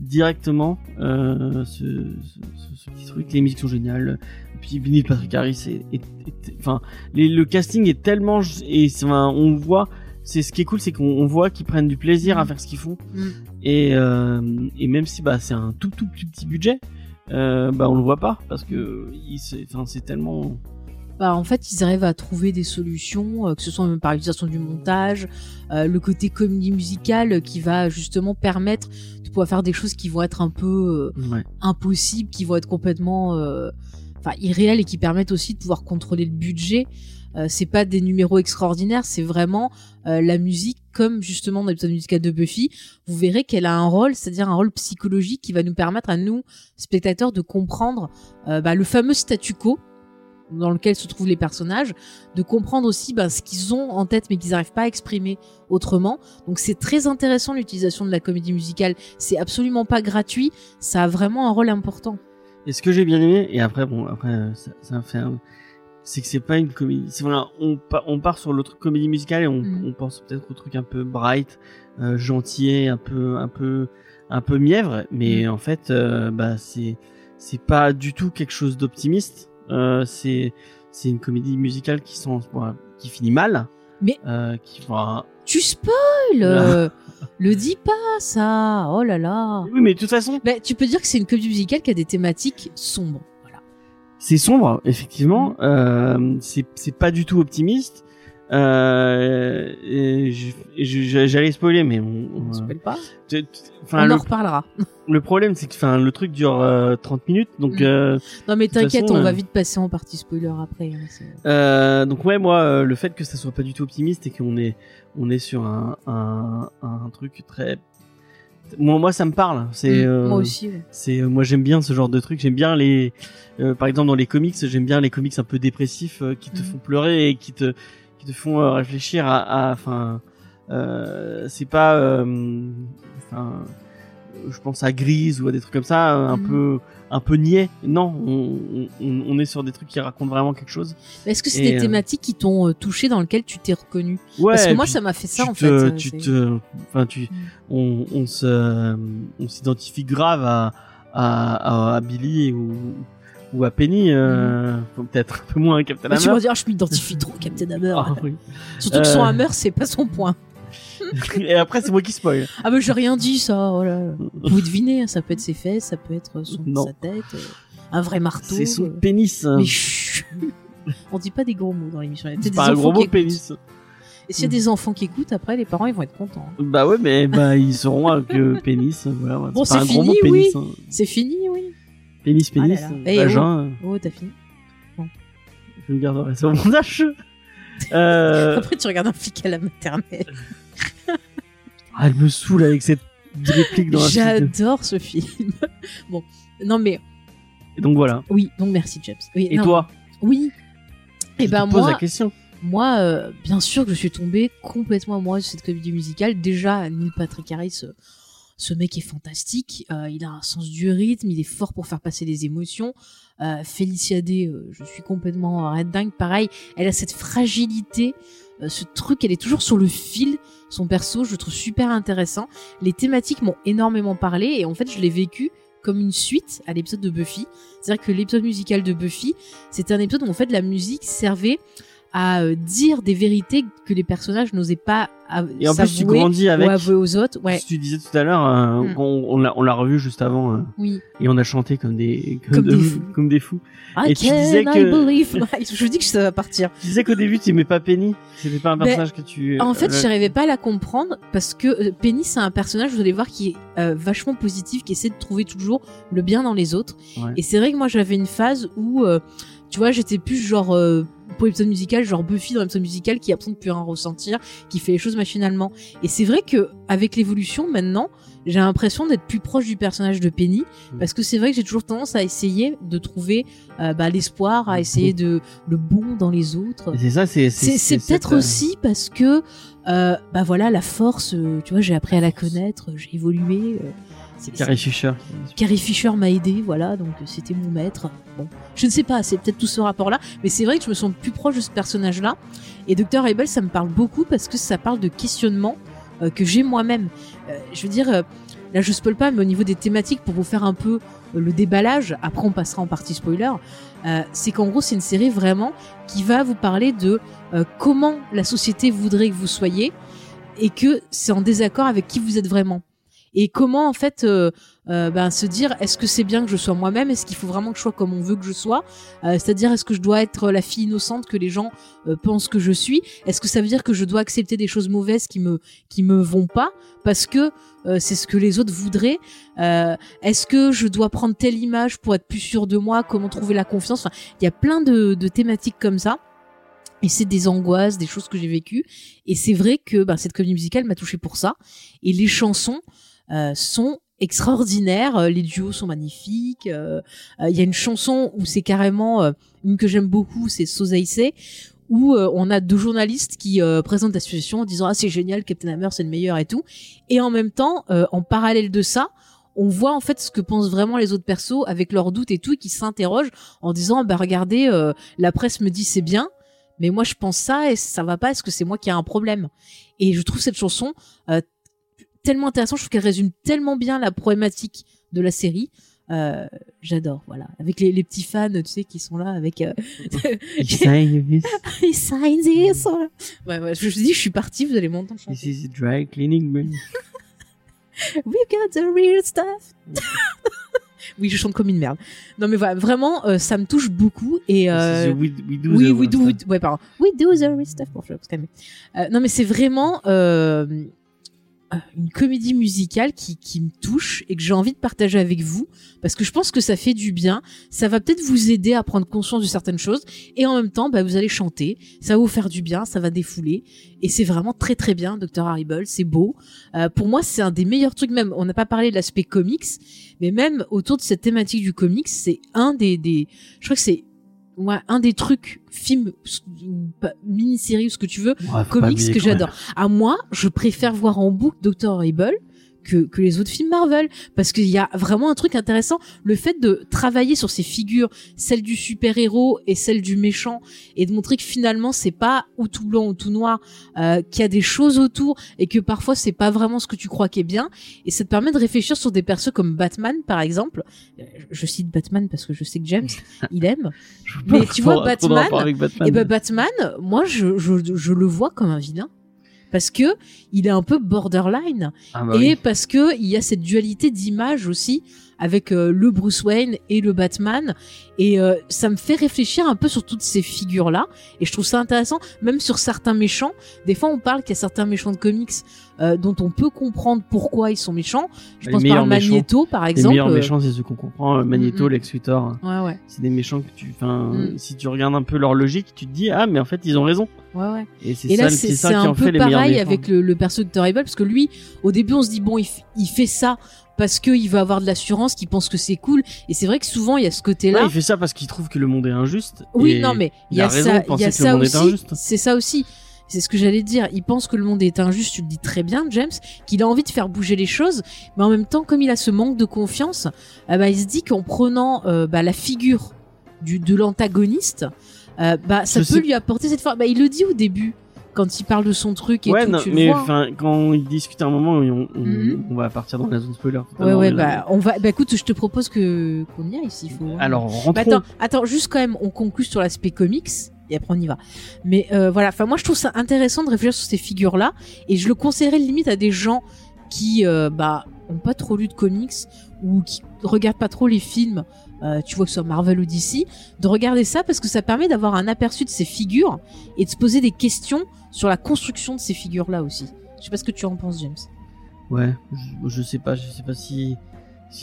directement euh, ce, ce, ce- ce petit truc. Les musiques sont géniales. Puis Neil Patrick Harris enfin, le casting est tellement, et enfin, on voit. C'est ce qui est cool, c'est qu'on on voit qu'ils prennent du plaisir à Mhm. faire ce qu'ils font. Mm. Et, euh, et même si bah c'est un tout tout petit petit budget, euh, bah on le voit pas parce que c'est enfin c'est tellement Bah, en fait, ils arrivent à trouver des solutions, euh, que ce soit même par l'utilisation du montage, euh, le côté comédie musicale qui va justement permettre faire des choses qui vont être un peu euh, ouais impossibles, qui vont être complètement euh, enfin irréelles et qui permettent aussi de pouvoir contrôler le budget. Euh, c'est pas des numéros extraordinaires, c'est vraiment euh, la musique comme justement dans l'épisode musical de Buffy. Vous verrez qu'elle a un rôle, c'est-à-dire un rôle psychologique qui va nous permettre à nous spectateurs de comprendre euh, bah, le fameux statu quo dans lequel se trouvent les personnages, de comprendre aussi bah, ce qu'ils ont en tête mais qu'ils n'arrivent pas à exprimer autrement. Donc c'est très intéressant l'utilisation de la comédie musicale. C'est absolument pas gratuit, ça a vraiment un rôle important. et ce que j'ai bien aimé et après bon après euh, ça, ça fait un- c'est que c'est pas une comédie voilà on pa- on part sur l'autre comédie musicale et on, Mhm. on pense peut-être au truc un peu bright euh, gentil un peu un peu un peu mièvre mais Mhm. en fait euh, bah c'est c'est pas du tout quelque chose d'optimiste c'est c'est une comédie musicale qui qui finit mal Mais- euh, qui enfin, Tu spoil euh, Le dis pas ça Oh là là oui mais de toute façon bah, Tu peux dire que c'est une comédie musicale qui a des thématiques sombres. Voilà. C'est sombre, effectivement. Euh, c'est c'est pas du tout optimiste. Euh, J'allais spoiler, mais on, On spoil pas. enfin, On le, en reparlera. [LAUGHS] le problème, c'est que enfin, le truc dure euh, 30 minutes, donc Mm. euh, Non mais t'inquiète, on va euh, vite passer en partie spoiler après. hein, euh, donc ouais, moi, euh, le fait que ça soit pas du tout optimiste et qu'on est on est sur un un, un truc très moi, moi ça me parle. C'est Mm, euh, Moi aussi. ouais. C'est euh, moi j'aime bien ce genre de truc. J'aime bien les, euh, par exemple dans les comics, j'aime bien les comics un peu dépressifs euh, qui te Mhm. font pleurer et qui te qui te font euh, réfléchir à, enfin, euh, c'est pas, euh, enfin, je pense à Grise ou à des trucs comme ça, un Mhm. peu un peu niais. Non, on, on, on est sur des trucs qui racontent vraiment quelque chose. Est-ce que c'est des thématiques qui t'ont touché dans lesquelles tu t'es reconnu? Ouais. Parce que moi ça m'a fait ça en te, fait. tu te, enfin tu, Mm. on, on se, on s'identifie grave à, à, à, à Billy ou, ou à Penny, euh, faut peut-être un peu moins à Captain Bah, tu vas Hammer. dire, je m'identifie trop à Captain Hammer. Ah, oui. Surtout que son Euh. Hammer, c'est pas son point. [LAUGHS] Et après c'est moi qui spoil. Ah, mais j'ai rien dit, ça. Oh là. [LAUGHS] Vous deviner, hein, ça peut être ses fesses, ça peut être son, Non. sa tête, euh, un vrai marteau. C'est son pénis. hein. Mais chut [LAUGHS] On dit pas des gros mots dans l'émission. C'est pas des un gros mot pénis. Et s'il y a des enfants qui écoutent, après, les parents, ils vont être contents. hein. Bah ouais, mais bah ils sauront que pénis. Voilà, Bon, c'est pas c'est fini, oui. hein. C'est fini, oui. Pénis, Ah là pénis, là. euh, Eh, vagin. euh, Oh, t'as fini. Je le garderai sur mon âge. [LAUGHS] Euh, Après, tu regardes un flic à la maternelle. ah, elle me saoule avec cette de répliques dans film. J'adore ce film. [LAUGHS] bon, non mais Et donc voilà. oui, donc merci James. Oui, Et non, toi Oui. Je Et ben te pose moi, la question. moi, euh, bien sûr que je suis tombée complètement amoureuse de cette comédie musicale. Déjà, Neil Patrick Harris, euh, ce mec est fantastique. Euh, il a un sens du rythme, il est fort pour faire passer les émotions. Euh, Félicia Day, euh, je suis complètement red dingue. Pareil, elle a cette fragilité, euh, ce truc, elle est toujours sur le fil. Son perso, je le trouve super intéressant. Les thématiques m'ont énormément parlé et en fait, je l'ai vécu comme une suite à l'épisode de Buffy. C'est-à-dire que l'épisode musical de Buffy, c'était un épisode où en fait la musique servait à euh, dire des vérités que les personnages n'osaient pas Et en plus, tu grandis avec. avouer aux autres. Ouais, tu disais tout à l'heure, euh, Mm. on, on l'a, revu juste avant euh, oui. et on a chanté comme des comme, Comme de- des fous. comme des fous. I Et tu disais que- believe [LAUGHS] Je dis que ça va partir. Tu disais qu'au début, tu aimais pas Penny. C'était pas un Ben, personnage que tu. En fait, euh, j'arrivais pas à la comprendre parce que Penny, c'est un personnage, vous allez voir, qui est euh, vachement positif, qui essaie de trouver toujours le bien dans les autres. Ouais. Et c'est vrai que moi, j'avais une phase où, tu vois, j'étais plus genre pour l'épisode musical, genre Buffy dans l'épisode musical qui a besoin de plus rien ressentir, qui fait les choses machinalement. Et c'est vrai que avec l'évolution maintenant, j'ai l'impression d'être plus proche du personnage de Penny Mm. parce que c'est vrai que j'ai toujours tendance à essayer de trouver euh, bah, l'espoir, à essayer de le bon dans les autres. C'est ça, c'est. C'est c'est peut-être euh, aussi parce que euh, bah voilà la force, tu vois, j'ai appris à la connaître, j'ai évolué. C'est- Carrie Fisher. Carrie Fisher m'a aidé, voilà, donc euh, c'était mon maître. Bon, je ne sais pas, c'est peut-être tout ce rapport-là, mais c'est vrai que je me sens plus proche de ce personnage-là. Et Dr. Abel, ça me parle beaucoup parce que ça parle de questionnement euh, que j'ai moi-même. Euh, je veux dire, euh, là je spoil pas, mais au niveau des thématiques, pour vous faire un peu euh, le déballage, après on passera en partie spoiler, euh, c'est qu'en gros c'est une série vraiment qui va vous parler de euh, comment la société voudrait que vous soyez et que c'est en désaccord avec qui vous êtes vraiment. Et comment en fait euh, euh, ben, se dire est-ce que c'est bien que je sois moi-même? Est-ce qu'il faut vraiment que je sois comme on veut que je sois? Euh, C'est-à-dire est-ce que je dois être la fille innocente que les gens euh, pensent que je suis? Est-ce que ça veut dire que je dois accepter des choses mauvaises qui me qui me vont pas? Parce que euh, c'est ce que les autres voudraient. Est-ce que je dois prendre telle image pour être plus sûr de moi? Comment trouver la confiance? Enfin, il y a plein de, de thématiques comme ça. Et c'est des angoisses, des choses que j'ai vécues. Et c'est vrai que ben, cette comédie musicale m'a touché pour ça. Et les chansons sont extraordinaires. Euh, Les duos sont magnifiques. Euh, euh, Il y a une chanson où c'est carrément euh, une que j'aime beaucoup, c'est Sosaïsé, où euh, on a deux journalistes qui euh, présentent la situation en disant ah c'est génial, Captain Hammer c'est le meilleur et tout. Et en même temps, euh, en parallèle de ça, on voit en fait ce que pensent vraiment les autres persos avec leurs doutes et tout, et qui s'interrogent en disant bah regardez, euh, la presse me dit c'est bien, mais moi je pense ça et ça va pas. Est-ce que c'est moi qui ai un problème? Et je trouve cette chanson euh, tellement intéressante. Je trouve qu'elle résume tellement bien la problématique de la série. Euh, j'adore, voilà. Avec les, les petits fans, tu sais, qui sont là avec. Euh... It's time, this, He signs this. Ouais, ouais, je vous dis, je suis partie, vous allez m'entendre chanter. this is dry cleaning. man. [LAUGHS] We got the real stuff. [LAUGHS] oui, je chante comme une merde. Non, mais voilà, vraiment, euh, ça me touche beaucoup et. Euh... we, we do Oui, the we do, ouais, pardon. We do the real stuff. Bon, je vais. Euh, non, mais c'est vraiment euh, une comédie musicale qui, qui me touche et que j'ai envie de partager avec vous parce que je pense que ça fait du bien. Ça va peut-être vous aider à prendre conscience de certaines choses et en même temps, bah, vous allez chanter. Ça va vous faire du bien, ça va défouler et c'est vraiment très très bien, Dr. Harrible. C'est beau. Euh, pour moi, c'est un des meilleurs trucs. Même, on n'a pas parlé de l'aspect comics, mais même autour de cette thématique du comics, c'est un des, des, je crois que c'est ouais, un des trucs, film, mini-série ou ce que tu veux, Ouais, comics que j'adore. À moi, je préfère voir en boucle Dr. Horrible que, que les autres films Marvel. Parce qu'il y a vraiment un truc intéressant le fait de travailler sur ces figures celle du super héros et celle du méchant et de montrer que finalement c'est pas ou tout blanc ou tout noir euh, qu'il y a des choses autour et que parfois c'est pas vraiment ce que tu crois qui est bien. Et ça te permet de réfléchir sur des persos comme Batman par exemple. Euh, je cite Batman parce que je sais que James [LAUGHS] il aime. Mais tu vois, Batman, Batman. et ben Batman, moi je, je, je le vois comme un vilain parce que il est un peu borderline Ah bah et oui. parce que il y a cette dualité d'image aussi avec euh, le Bruce Wayne et le Batman. Et euh, ça me fait réfléchir un peu sur toutes ces figures-là. Et je trouve ça intéressant, même sur certains méchants. Des fois, on parle qu'il y a certains méchants de comics euh, dont on peut comprendre pourquoi ils sont méchants. Je Les pense par Magneto, par Les exemple. meilleurs euh, méchants, c'est ceux qu'on comprend. Magneto, Mm, mm. Lex Luthor. Ouais, ouais, C'est des méchants que tu, enfin, Mm. si tu regardes un peu leur logique, tu te dis, ah, mais en fait, ils ont raison. ouais, ouais. Et c'est ça, c'est c'est ça c'est qui un en fait peu les meilleurs pareil méchants. avec le, le perso de. Evil, parce que lui, au début, on se dit bon, il, il fait ça parce qu'il veut avoir de l'assurance, qu'il pense que c'est cool. Et c'est vrai que souvent, il y a ce côté-là. Ouais, il fait ça parce qu'il trouve que le monde est injuste. Oui, et non, mais il y a ça, il y a aussi. C'est ça aussi. C'est ce que j'allais dire. Il pense que le monde est injuste. Tu le dis très bien, James, qu'il a envie de faire bouger les choses, mais en même temps, comme il a ce manque de confiance, euh, bah, il se dit qu'en prenant euh, bah, la figure du de l'antagoniste, euh, bah ça Je peut sais- lui apporter cette force. Bah, il le dit au début quand il parle de son truc et ouais, tout. non, tu mais enfin, quand ils discutent à un moment, on, on, Mhm. on va partir dans la zone spoiler. Ouais, ouais, là- bah, on va, bah, écoute, je te propose que, qu'on y aille s'il faut. hein. Alors, Bah, rentrons. attends, attends, juste quand même, on conclut sur l'aspect comics et après on y va. Mais euh, voilà, enfin moi je trouve ça intéressant de réfléchir sur ces figures-là et je le conseillerais limite à des gens qui euh, bah ont pas trop lu de comics ou qui regardent pas trop les films. Euh, tu vois que ce soit Marvel ou DC, de regarder ça parce que ça permet d'avoir un aperçu de ces figures et de se poser des questions sur la construction de ces figures-là aussi. Je sais pas ce que tu en penses, James. Ouais, je, je sais pas, je sais pas si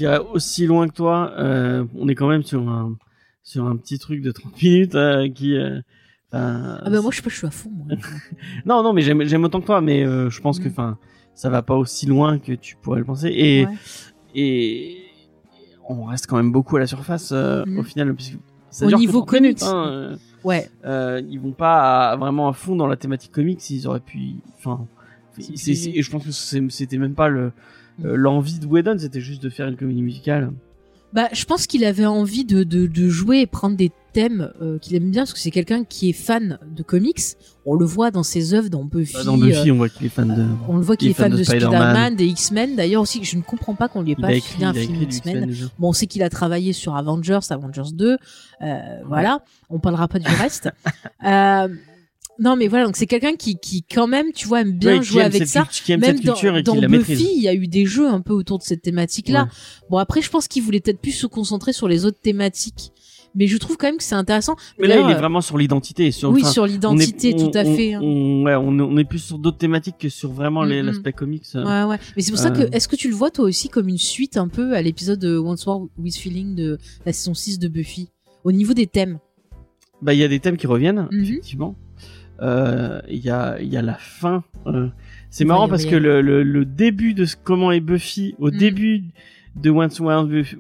a aussi loin que toi, euh, on est quand même sur un sur un petit truc de 30 minutes euh, qui Ah bah moi je sais pas, je suis à fond. Moi. [LAUGHS] non non mais j'aime autant que toi mais je pense que Mm. enfin ça va pas aussi loin que tu pourrais le penser et Ouais. et on reste quand même beaucoup à la surface euh, Mm. au final puisque ça Au dure niveau 30 minutes, comics. hein, Ouais. euh, ils vont pas à- vraiment à fond dans la thématique comics ils auraient pu enfin et je pense que c'était même pas le euh, l'envie de Whedon c'était juste de faire une comédie musicale Bah, je pense qu'il avait envie de, de, de jouer et prendre des thèmes euh, qu'il aime bien parce que c'est quelqu'un qui est fan de comics. On le voit dans ses œuvres, dans Buffy. Bah, dans Buffy euh, on voit qu'il est fan de on le voit qu'il il est fan de, Spider-Man, Spider-Man. des X-Men. D'ailleurs aussi, je ne comprends pas qu'on lui ait il pas écrit, filé un film X-Men. Bon, on sait qu'il a travaillé sur Avengers, Avengers 2. Euh, Voilà, on parlera pas du reste. [LAUGHS] euh, non, mais voilà, donc c'est quelqu'un qui, qui quand même, tu vois, aime bien Ouais, jouer aime avec cette ça. qui aime Même cette dans, culture et dans la Buffy, maîtrise il y a eu des jeux un peu autour de cette thématique-là. Ouais. Bon, après, je pense qu'il voulait peut-être plus se concentrer sur les autres thématiques. Mais je trouve quand même que c'est intéressant. mais là il est vraiment sur l'identité sur oui, sur l'identité, tout à on- fait. hein. on, ouais, on, est- on est plus sur d'autres thématiques que sur vraiment Mm, mm. l'aspect comics euh. Ouais, ouais. Mais c'est pour ça Euh. que, est-ce que tu le vois toi aussi comme une suite un peu à l'épisode de Once More with Feeling de la saison 6 de Buffy Au niveau des thèmes? bah il y a des thèmes qui reviennent Mhm. effectivement Euh, il y a il y a la fin euh, c'est Il marrant parce que le, le, le début de ce, comment est Buffy au Mhm. début de Once More, with-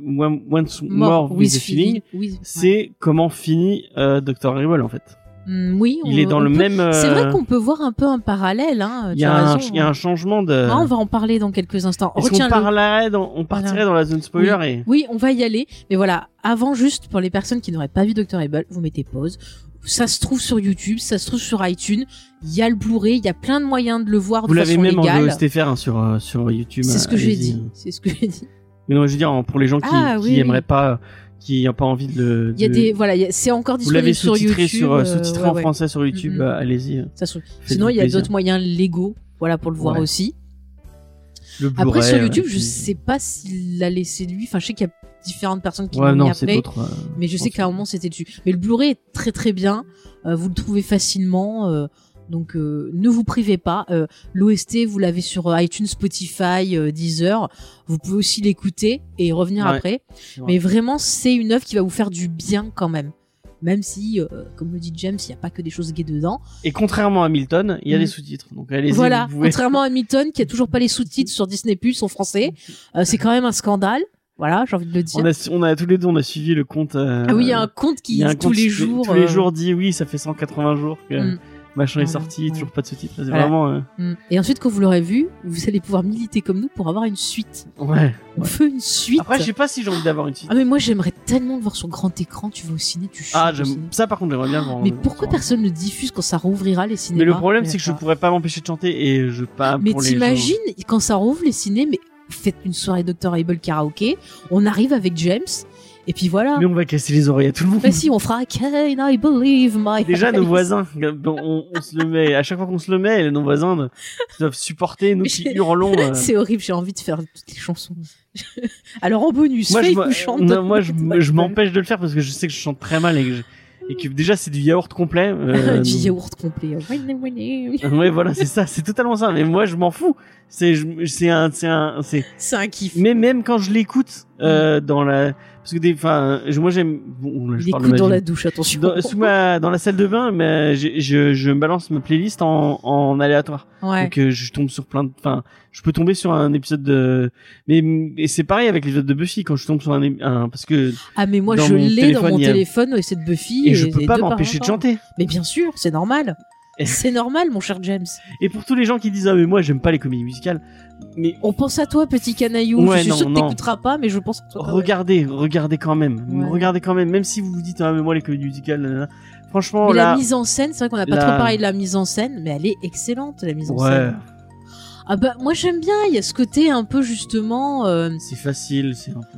Once More with the Feeling Oui, ouais. c'est comment finit euh, Dr. Horrible en fait Mm, oui, il on- est dans le peut- même euh, C'est vrai qu'on peut voir un peu un parallèle. Hein, il y, a un, raison. il y a un changement de Ah, on va en parler dans quelques instants. Est-ce qu'on Retiens-le. parlerait dans, on partirait Voilà. dans la zone spoiler et Oui, on va y aller. Mais voilà, avant juste, pour les personnes qui n'auraient pas vu Dr. Able, vous mettez pause. Ça se trouve sur YouTube, ça se trouve sur iTunes. Il y a le Blu-ray, il y a plein de moyens de le voir vous l'avez même en. VOSTFR hein, sur euh, sur YouTube. C'est ce que j'ai dit. C'est ce que j'ai dit. Mais non, je veux dire pour les gens qui, Ah, qui oui, oui. aimeraient pas, qui n'ont pas envie de le. Il y a de- des, voilà, c'est encore Vous l'avez disponible sur sous-titré YouTube. sur euh, euh, sous-titré ouais, en ouais. français sur YouTube. Euh, allez-y. Sinon, il y a d'autres moyens légaux, voilà, pour le voir Ouais. aussi. Le Après, sur euh, YouTube, puis- je sais pas s'il l'a laissé lui. Enfin, je sais qu'il y a différentes personnes qui Ouais, l'ont mis après. euh, Mais je sais qu'à un moment c'était dessus. Mais le Blu-ray est très très bien. Euh, vous le trouvez facilement. euh, donc euh, ne vous privez pas. Euh, L'OST vous l'avez sur iTunes, Spotify, euh, Deezer. Vous pouvez aussi l'écouter et revenir Ouais, après. vrai. Mais vraiment c'est une œuvre qui va vous faire du bien quand même. Même si, euh, comme le dit James, il n'y a pas que des choses gays dedans. Et contrairement à Milton, il y a Mhm. des sous-titres. Donc allez-y. Voilà, pouvez- contrairement à Hamilton qui a toujours pas les sous-titres sur Disney Plus en français, [LAUGHS] euh, c'est quand même un scandale. Voilà, j'ai envie de le dire. On a, on a tous les deux, on a suivi le compte. euh, Ah oui, il y a un compte qui un tous compte les jours. Tous les euh, jours dit oui, ça fait 180 jours que Mm. machin est sorti, ouais. toujours pas de sous-titres. C'est Voilà. vraiment. euh, Mm. Et ensuite, quand vous l'aurez vu, vous allez pouvoir militer comme nous pour avoir une suite. Ouais. On fait une suite. Après, je sais pas si j'ai envie d'avoir une suite. Ah mais moi j'aimerais tellement le voir sur grand écran. Tu vas au ciné, tu Ah, ça par contre, j'aimerais bien voir. Mais pourquoi personne ne diffuse quand ça rouvrira les cinémas Mais le problème, c'est que je pourrais pas m'empêcher de chanter et je pas Mais t'imagines quand ça rouvre les ciné, mais faites une soirée Dr Able karaoké. On arrive avec James Et puis voilà. Mais on va casser les oreilles à tout le monde. Bah si, on fera Can I believe my Déjà, nos voisins, on, on se le met, à chaque fois qu'on se le met, nos voisins doivent supporter, nous qui hurlons. [LAUGHS] euh. C'est horrible, j'ai envie de faire toutes les chansons. [LAUGHS] Alors en bonus, Moi, je, chante. non, moi, je, m'empêche de le faire parce que je sais que je chante très mal et que, je- et que déjà c'est du yaourt complet. [LAUGHS] euh, du yaourt complet. Ouais, voilà, c'est ça, c'est totalement ça. Mais moi, je m'en fous. C'est, c'est un, c'est un, c'est. C'est un kiff. Mais même quand je l'écoute euh, dans la, parce que des, enfin, je- moi j'aime. Bon, je Il parle dans la douche, attention. Dans, sous ma, dans la salle de bain, mais je, je, je me balance ma playlist en, en aléatoire. Ouais. Donc euh, je tombe sur plein de, enfin, je peux tomber sur un épisode de, mais et c'est pareil avec l'épisode de Buffy quand je tombe sur un, un parce que Ah mais moi je l'ai dans mon téléphone et c'est de Buffy. et je peux pas m'empêcher de chanter. Mais bien sûr, c'est normal. C'est normal, mon cher James. Et pour tous les gens qui disent ah mais moi j'aime pas les comédies musicales, mais On pense à toi, petit canaillou. Ouais, je suis non, sûr que t'écouteras pas, mais je pense à toi. regardez, regardez quand même, Ouais. regardez quand même, même si vous vous dites ah mais moi les comédies musicales, nanana. franchement Mais la mise en scène, c'est vrai qu'on n'a pas la- trop parlé de la mise en scène, mais elle est excellente, la mise en ouais, scène. Ah bah moi j'aime bien, il y a ce côté un peu justement, euh, c'est facile, c'est un peu.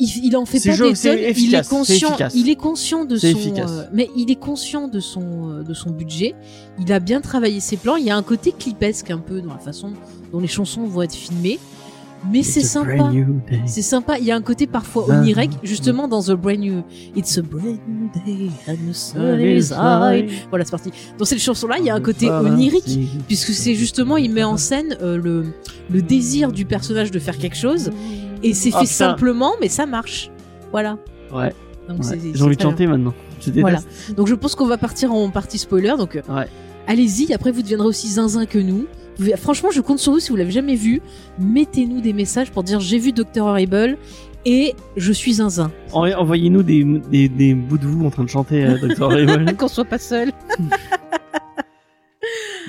Il, il en fait pas jeu- des tonnes, il est conscient, il est conscient de son, euh, mais il est conscient de son euh, de son budget. Il a bien travaillé ses plans. Il y a un côté clipesque un peu dans la façon dont les chansons vont être filmées, mais c'est sympa. C'est sympa, il y a un côté parfois onirique, justement dans The Brand New. It's a brand new day and the sun is high. Voilà, c'est parti. Dans cette chanson-là, il y a un côté onirique, puisque c'est justement, il met en scène euh, le, le désir du personnage de faire quelque chose, et c'est Ah, fait putain. simplement, mais ça marche. Voilà. Ouais, j'ai envie de chanter maintenant. Je. Voilà. Donc je pense qu'on va partir en partie spoiler, donc euh, Ouais. allez-y, après vous deviendrez aussi zinzin que nous. Franchement, je compte sur vous si vous l'avez jamais vu. Mettez-nous des messages pour dire j'ai vu Dr. Horrible et je suis zinzin. En- Envoyez-nous des, des, des bouts de vous en train de chanter euh, Dr. Horrible. [LAUGHS] Qu'on soit pas seul. [LAUGHS]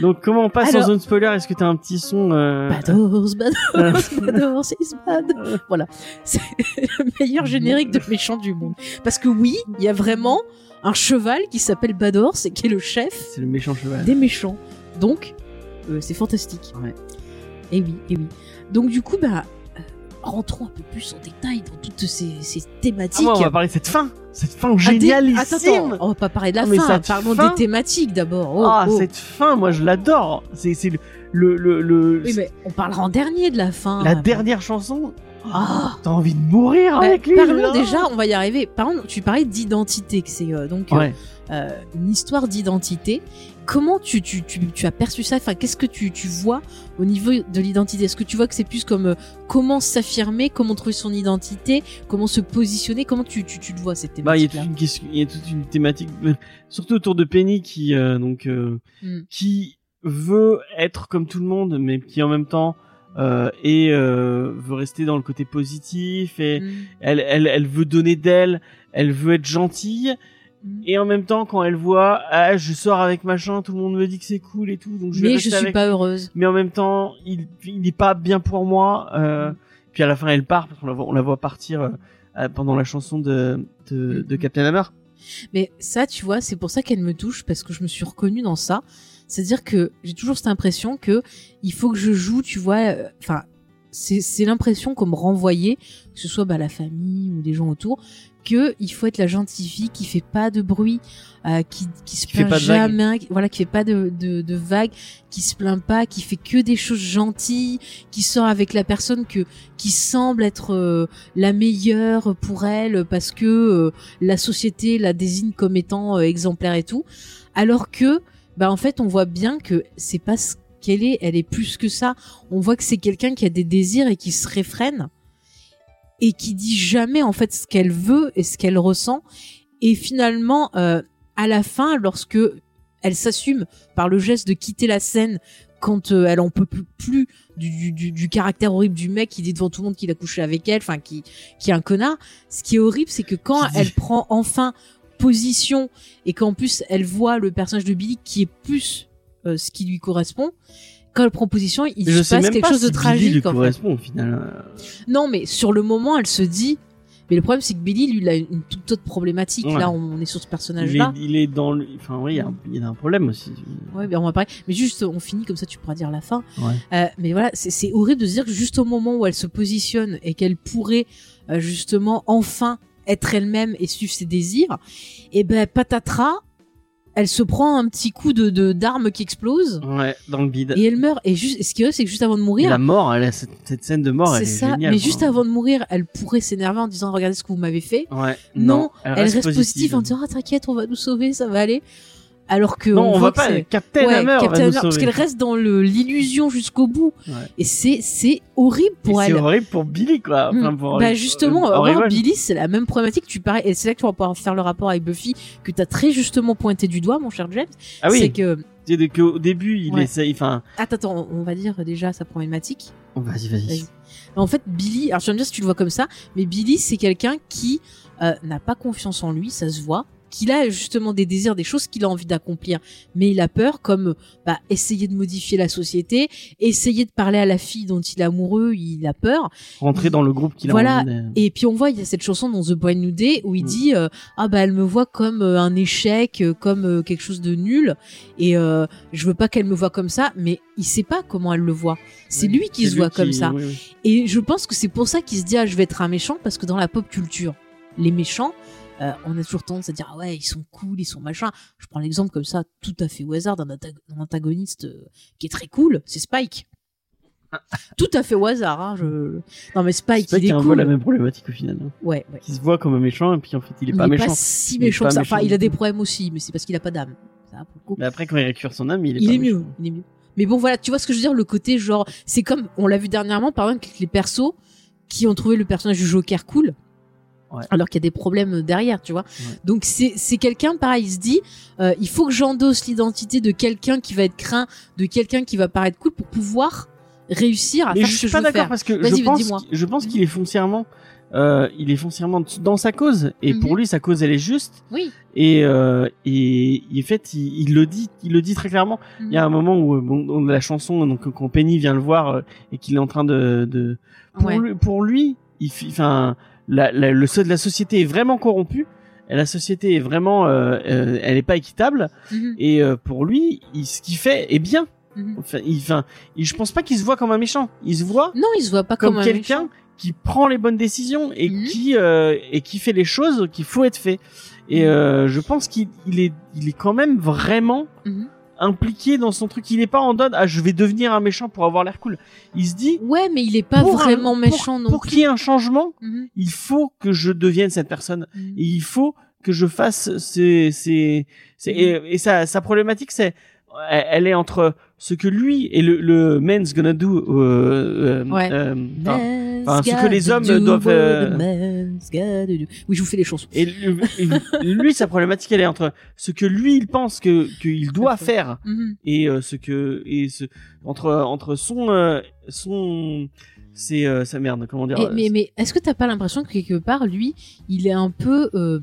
Donc comment on passe Alors- en zone spoiler? Est-ce que t'as un petit son euh, Bados, Bados, [LAUGHS] Bados, is bad. Voilà. C'est le meilleur générique de méchant du monde. Parce que oui, il y a vraiment un cheval qui s'appelle Badors et qui est le chef C'est le méchant cheval. des méchants. Donc, euh, c'est fantastique. Ouais. Et oui, et oui. Donc du coup, bah, rentrons un peu plus en détail dans toutes ces, ces Ah, thématiques. moi, on va parler de cette fin Cette fin Ah, génialissime Attends, attends, on va pas parler de la Ah, mais fin. Parlons fin- des thématiques d'abord. Oh, Ah, oh. cette fin, moi je l'adore C'est le... le, le, le- Oui, mais on parlera en dernier de la fin. La dernière chanson Ah. T'as envie de mourir Bah, avec lui parlons déjà, on va y arriver. Parlons, tu parlais d'identité, que c'est euh, donc euh, Ouais. euh, une histoire d'identité. Comment tu, tu, tu, tu as perçu ça? Enfin, qu'est-ce que tu, tu vois au niveau de l'identité? Est-ce que tu vois que c'est plus comme euh, comment s'affirmer, comment trouver son identité, comment se positionner? Comment tu, tu, tu le vois cette Bah, il y a toute une question, il y a toute une thématique, euh, surtout autour de Penny qui euh, donc euh, Hmm. qui veut être comme tout le monde, mais qui en même temps et veut rester dans le côté positif et Mm. elle, elle, elle veut donner d'elle, elle veut être gentille Et en même temps quand elle voit ah je sors avec machin, tout le monde me dit que c'est cool et tout, donc je vais Mais je suis avec pas heureuse. mais en même temps, il, il est pas bien pour moi. Euh. Puis à la fin, elle part parce qu'on la voit, on la voit partir euh, euh, pendant la chanson de de, de. Captain Hammer. Mais ça, tu vois, c'est pour ça qu'elle me touche parce que je me suis reconnue dans ça. C'est-à-dire que j'ai toujours cette impression que il faut que je joue, tu vois. euh, Enfin, c'est c'est l'impression qu'on me renvoyait, que ce soit bah, la famille ou les gens autour, que il faut être la gentille fille qui fait pas de bruit, euh, qui qui se Qui plaint jamais, qui- voilà, qui fait pas de, de de vagues, qui se plaint pas, qui fait que des choses gentilles, qui sort avec la personne que qui semble être euh, la meilleure pour elle parce que euh, la société la désigne comme étant euh, exemplaire et tout, alors que bah en fait on voit bien que c'est pas ce qu'elle est, elle est plus que ça. On voit que c'est quelqu'un qui a des désirs et qui se réfrène et qui dit jamais en fait ce qu'elle veut et ce qu'elle ressent. Et finalement, euh, à la fin, lorsque elle s'assume par le geste de quitter la scène quand euh, elle en peut plus- plus du, du, du- du caractère horrible du mec qui dit devant tout le monde qu'il a couché avec elle, enfin qui, qui est un connard. Ce qui est horrible, c'est que quand elle prend enfin position et qu'en plus elle voit le personnage de Billy qui est plus euh, ce qui lui correspond, quand elle prend position, il je se sais passe même quelque pas chose si de Billy tragique. lui en fait. correspond au final. euh. Non, mais sur le moment, elle se dit. Mais le problème, c'est que Billy, lui, il a une toute autre problématique. Ouais. Là, on est sur ce personnage-là. il est dans le, enfin oui, il y a un, problème aussi. Ouais, ben on va parler. Mais juste, on finit comme ça, tu pourras dire la fin. Ouais. Euh, mais voilà, c'est- c'est horrible de se dire que juste au moment où elle se positionne et qu'elle pourrait euh, justement enfin être elle-même et suivre ses désirs, et ben patatras, elle se prend un petit coup de d'arme qui explose Ouais, dans le bide. et elle meurt. Et juste, ce qui est c'est que juste avant de mourir, La mort, elle a cette, cette scène de mort, elle est c'est ça. géniale. mais quoi. juste avant de mourir, elle pourrait s'énerver en disant regardez ce que vous m'avez fait. Ouais. Non, Elle reste positive en disant ah t'inquiète, on va nous sauver, ça va aller. Alors que Non, on, voit va pas. c'est- Captain Ouais, Hammer Captain Hammer, parce qu'elle reste dans l'illusion jusqu'au bout. Ouais. Et c'est c'est horrible pour Et C'est elle. horrible pour Billy, quoi. Enfin, pour, bah justement, euh, voir Horrible. Billy, c'est la même problématique. Tu parais, et c'est là que tu vas pouvoir faire le rapport avec Buffy que t'as très justement pointé du doigt, mon cher James. Ah C'est oui. que C'est qu'au début, il Ouais. essaye. Enfin, attends, attends, on va dire déjà sa problématique. oh, vas-y, vas-y. Vas-y. En fait, Billy, alors je vais me dire si tu le vois comme ça, mais Billy, c'est quelqu'un qui euh, n'a pas confiance en lui, ça se voit, qu'il a justement des désirs, des choses qu'il a envie d'accomplir, mais il a peur, comme bah, essayer de modifier la société, essayer de parler à la fille dont il est amoureux, il a peur. Rentrer dans le groupe qu'il a Voilà. envie Et puis on voit, il y a cette chanson dans The Brand New Day où il Mm. dit euh, ah bah elle me voit comme euh, un échec, euh, comme quelque chose de nul, et euh, je veux pas qu'elle me voit comme ça, mais il sait pas comment elle le voit. C'est Oui. lui qui se lui voit qui- comme ça. oui, oui. Et je pense que c'est pour ça qu'il se dit ah je vais être un méchant parce que dans la pop culture, les méchants, euh, on a toujours tendance à dire ah ouais ils sont cool, ils sont machin. Je prends l'exemple comme ça tout à fait au hasard d'un anta- d'un antagoniste euh, qui est très cool, c'est Spike. [LAUGHS] tout à fait au hasard. Hein, je... Non mais Spike, il y est a un peu cool. la même problématique au final. hein. Ouais, ouais. Qui se voit comme un méchant et puis en fait il est Il pas est méchant. si Il est méchant pas que ça. méchant Enfin, il a des problèmes aussi, mais c'est parce qu'il a pas d'âme. Mais après quand il récupère son âme, il est il pas est mieux, méchant. il est mieux. Mais bon, voilà, tu vois ce que je veux dire, le côté genre, c'est comme, on l'a vu dernièrement, par exemple, avec les persos qui ont trouvé le personnage du Joker cool. Ouais. Alors qu'il y a des problèmes derrière, tu vois. Ouais. Donc c'est c'est quelqu'un pareil, il se dit, euh, il faut que j'endosse l'identité de quelqu'un qui va être craint, de quelqu'un qui va paraître cool pour pouvoir réussir à Mais faire je ce suis que pas je veux d'accord faire. parce que je pense, je pense qu'il est foncièrement, euh, il est foncièrement dans sa cause et pour lui sa cause elle est juste Oui. et euh, et en fait il, il le dit, il le dit très clairement. Il y a un moment où euh, bon, dans la chanson donc quand Penny vient le voir euh, et qu'il est en train de, de pour Ouais. lui, pour lui, il fi- enfin la, la, le la société est vraiment corrompue. La société est vraiment, euh, euh, elle est pas équitable. Mhm, Et euh, pour lui, il, ce qu'il fait est bien. mhm. Enfin, il, enfin, il- je pense pas qu'il se voit comme un méchant. Il se voit Non, il se voit pas comme, comme, un quelqu'un qui prend les bonnes décisions et Mhm. qui euh, et qui fait les choses qu'il faut être fait. Et Mhm. euh, je pense qu'il il est il est quand même vraiment Mhm. Impliqué dans son truc. Il est pas en mode ah je vais devenir un méchant pour avoir l'air cool. Il se dit Ouais, mais il est pas un- vraiment pour- méchant non pour qu'il y ait un changement, Mhm, il faut que je devienne cette personne. mhm. Et il faut que je fasse ces ces, ces- et, et sa sa problématique c'est elle est entre ce que lui et le, le man's gonna do euh, euh, Ouais. euh, enfin, ce que les hommes do doivent, euh, do. Oui, je vous fais les chansons. Et le- et lui, sa problématique, elle est entre ce que lui, il pense que qu'il doit faire Mhm. et euh, ce que et ce entre entre son euh, son c'est euh, sa merde, comment dire Et- mais mais est-ce que t'as pas l'impression que quelque part, lui, il est un peu euh,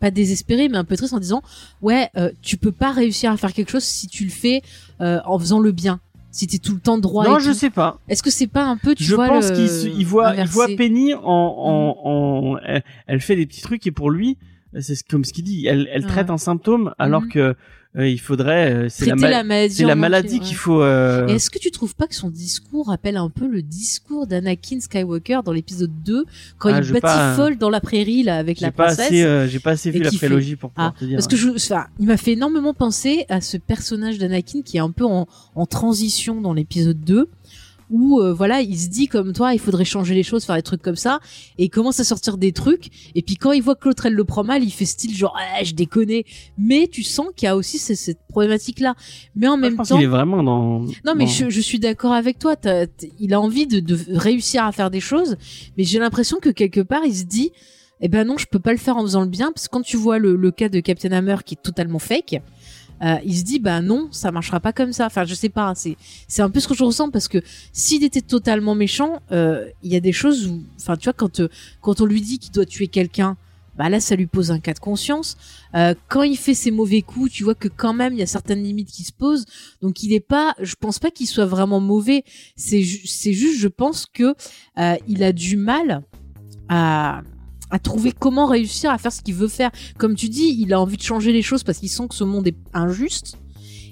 pas désespéré, mais un peu triste en disant ouais, euh, tu peux pas réussir à faire quelque chose si tu le fais euh, en faisant le bien. Si t'es tout le temps droit. Non, et je tout. sais pas. Est-ce que c'est pas un peu, tu je vois pense qu'il voit il voit Penny en en, en elle, fait des petits trucs et pour lui c'est comme ce qu'il dit, elle elle Ouais. traite un symptôme alors Mhm. que il faudrait euh, c'est la, traiter ma- la maladie. c'est la maladie qu'il faut euh, est-ce que tu trouves pas que son discours rappelle un peu le discours d'Anakin Skywalker dans l'épisode 2 quand Ah, il pas- batifole dans la prairie là avec j'ai la pas princesse assez euh, j'ai pas assez vu la fait- prélogie pour pouvoir Ah, te dire. Parce que je, enfin, il m'a fait énormément penser à ce personnage d'Anakin qui est un peu en, en transition dans l'épisode 2 où euh, voilà, il se dit comme toi, il faudrait changer les choses, faire des trucs comme ça et il commence à sortir des trucs et puis quand il voit que l'autre elle le prend mal, il fait style genre ah, je déconne. Mais tu sens qu'il y a aussi ce- cette problématique là. Mais en Moi, je même pense temps qu'il est vraiment dans non, mais dans- je, je suis d'accord avec toi. t- il a envie de, de réussir à faire des choses, mais j'ai l'impression que quelque part, il se dit, eh ben non, je peux pas le faire en faisant le bien, parce que quand tu vois le, le cas de Captain Hammer qui est totalement fake, euh, il se dit, bah non, ça marchera pas comme ça. Enfin, je sais pas. C'est c'est un peu ce que je ressens parce que s'il était totalement méchant, euh, il y a des choses où, enfin, tu vois, quand euh, quand on lui dit qu'il doit tuer quelqu'un. Bah là, ça lui pose un cas de conscience. Euh, quand il fait ses mauvais coups, tu vois que quand même il y a certaines limites qui se posent. Donc il est pas, je pense pas qu'il soit vraiment mauvais. C'est c'est juste, je pense que il a du mal à à trouver comment réussir à faire ce qu'il veut faire. Comme tu dis, il a envie de changer les choses parce qu'il sent que ce monde est injuste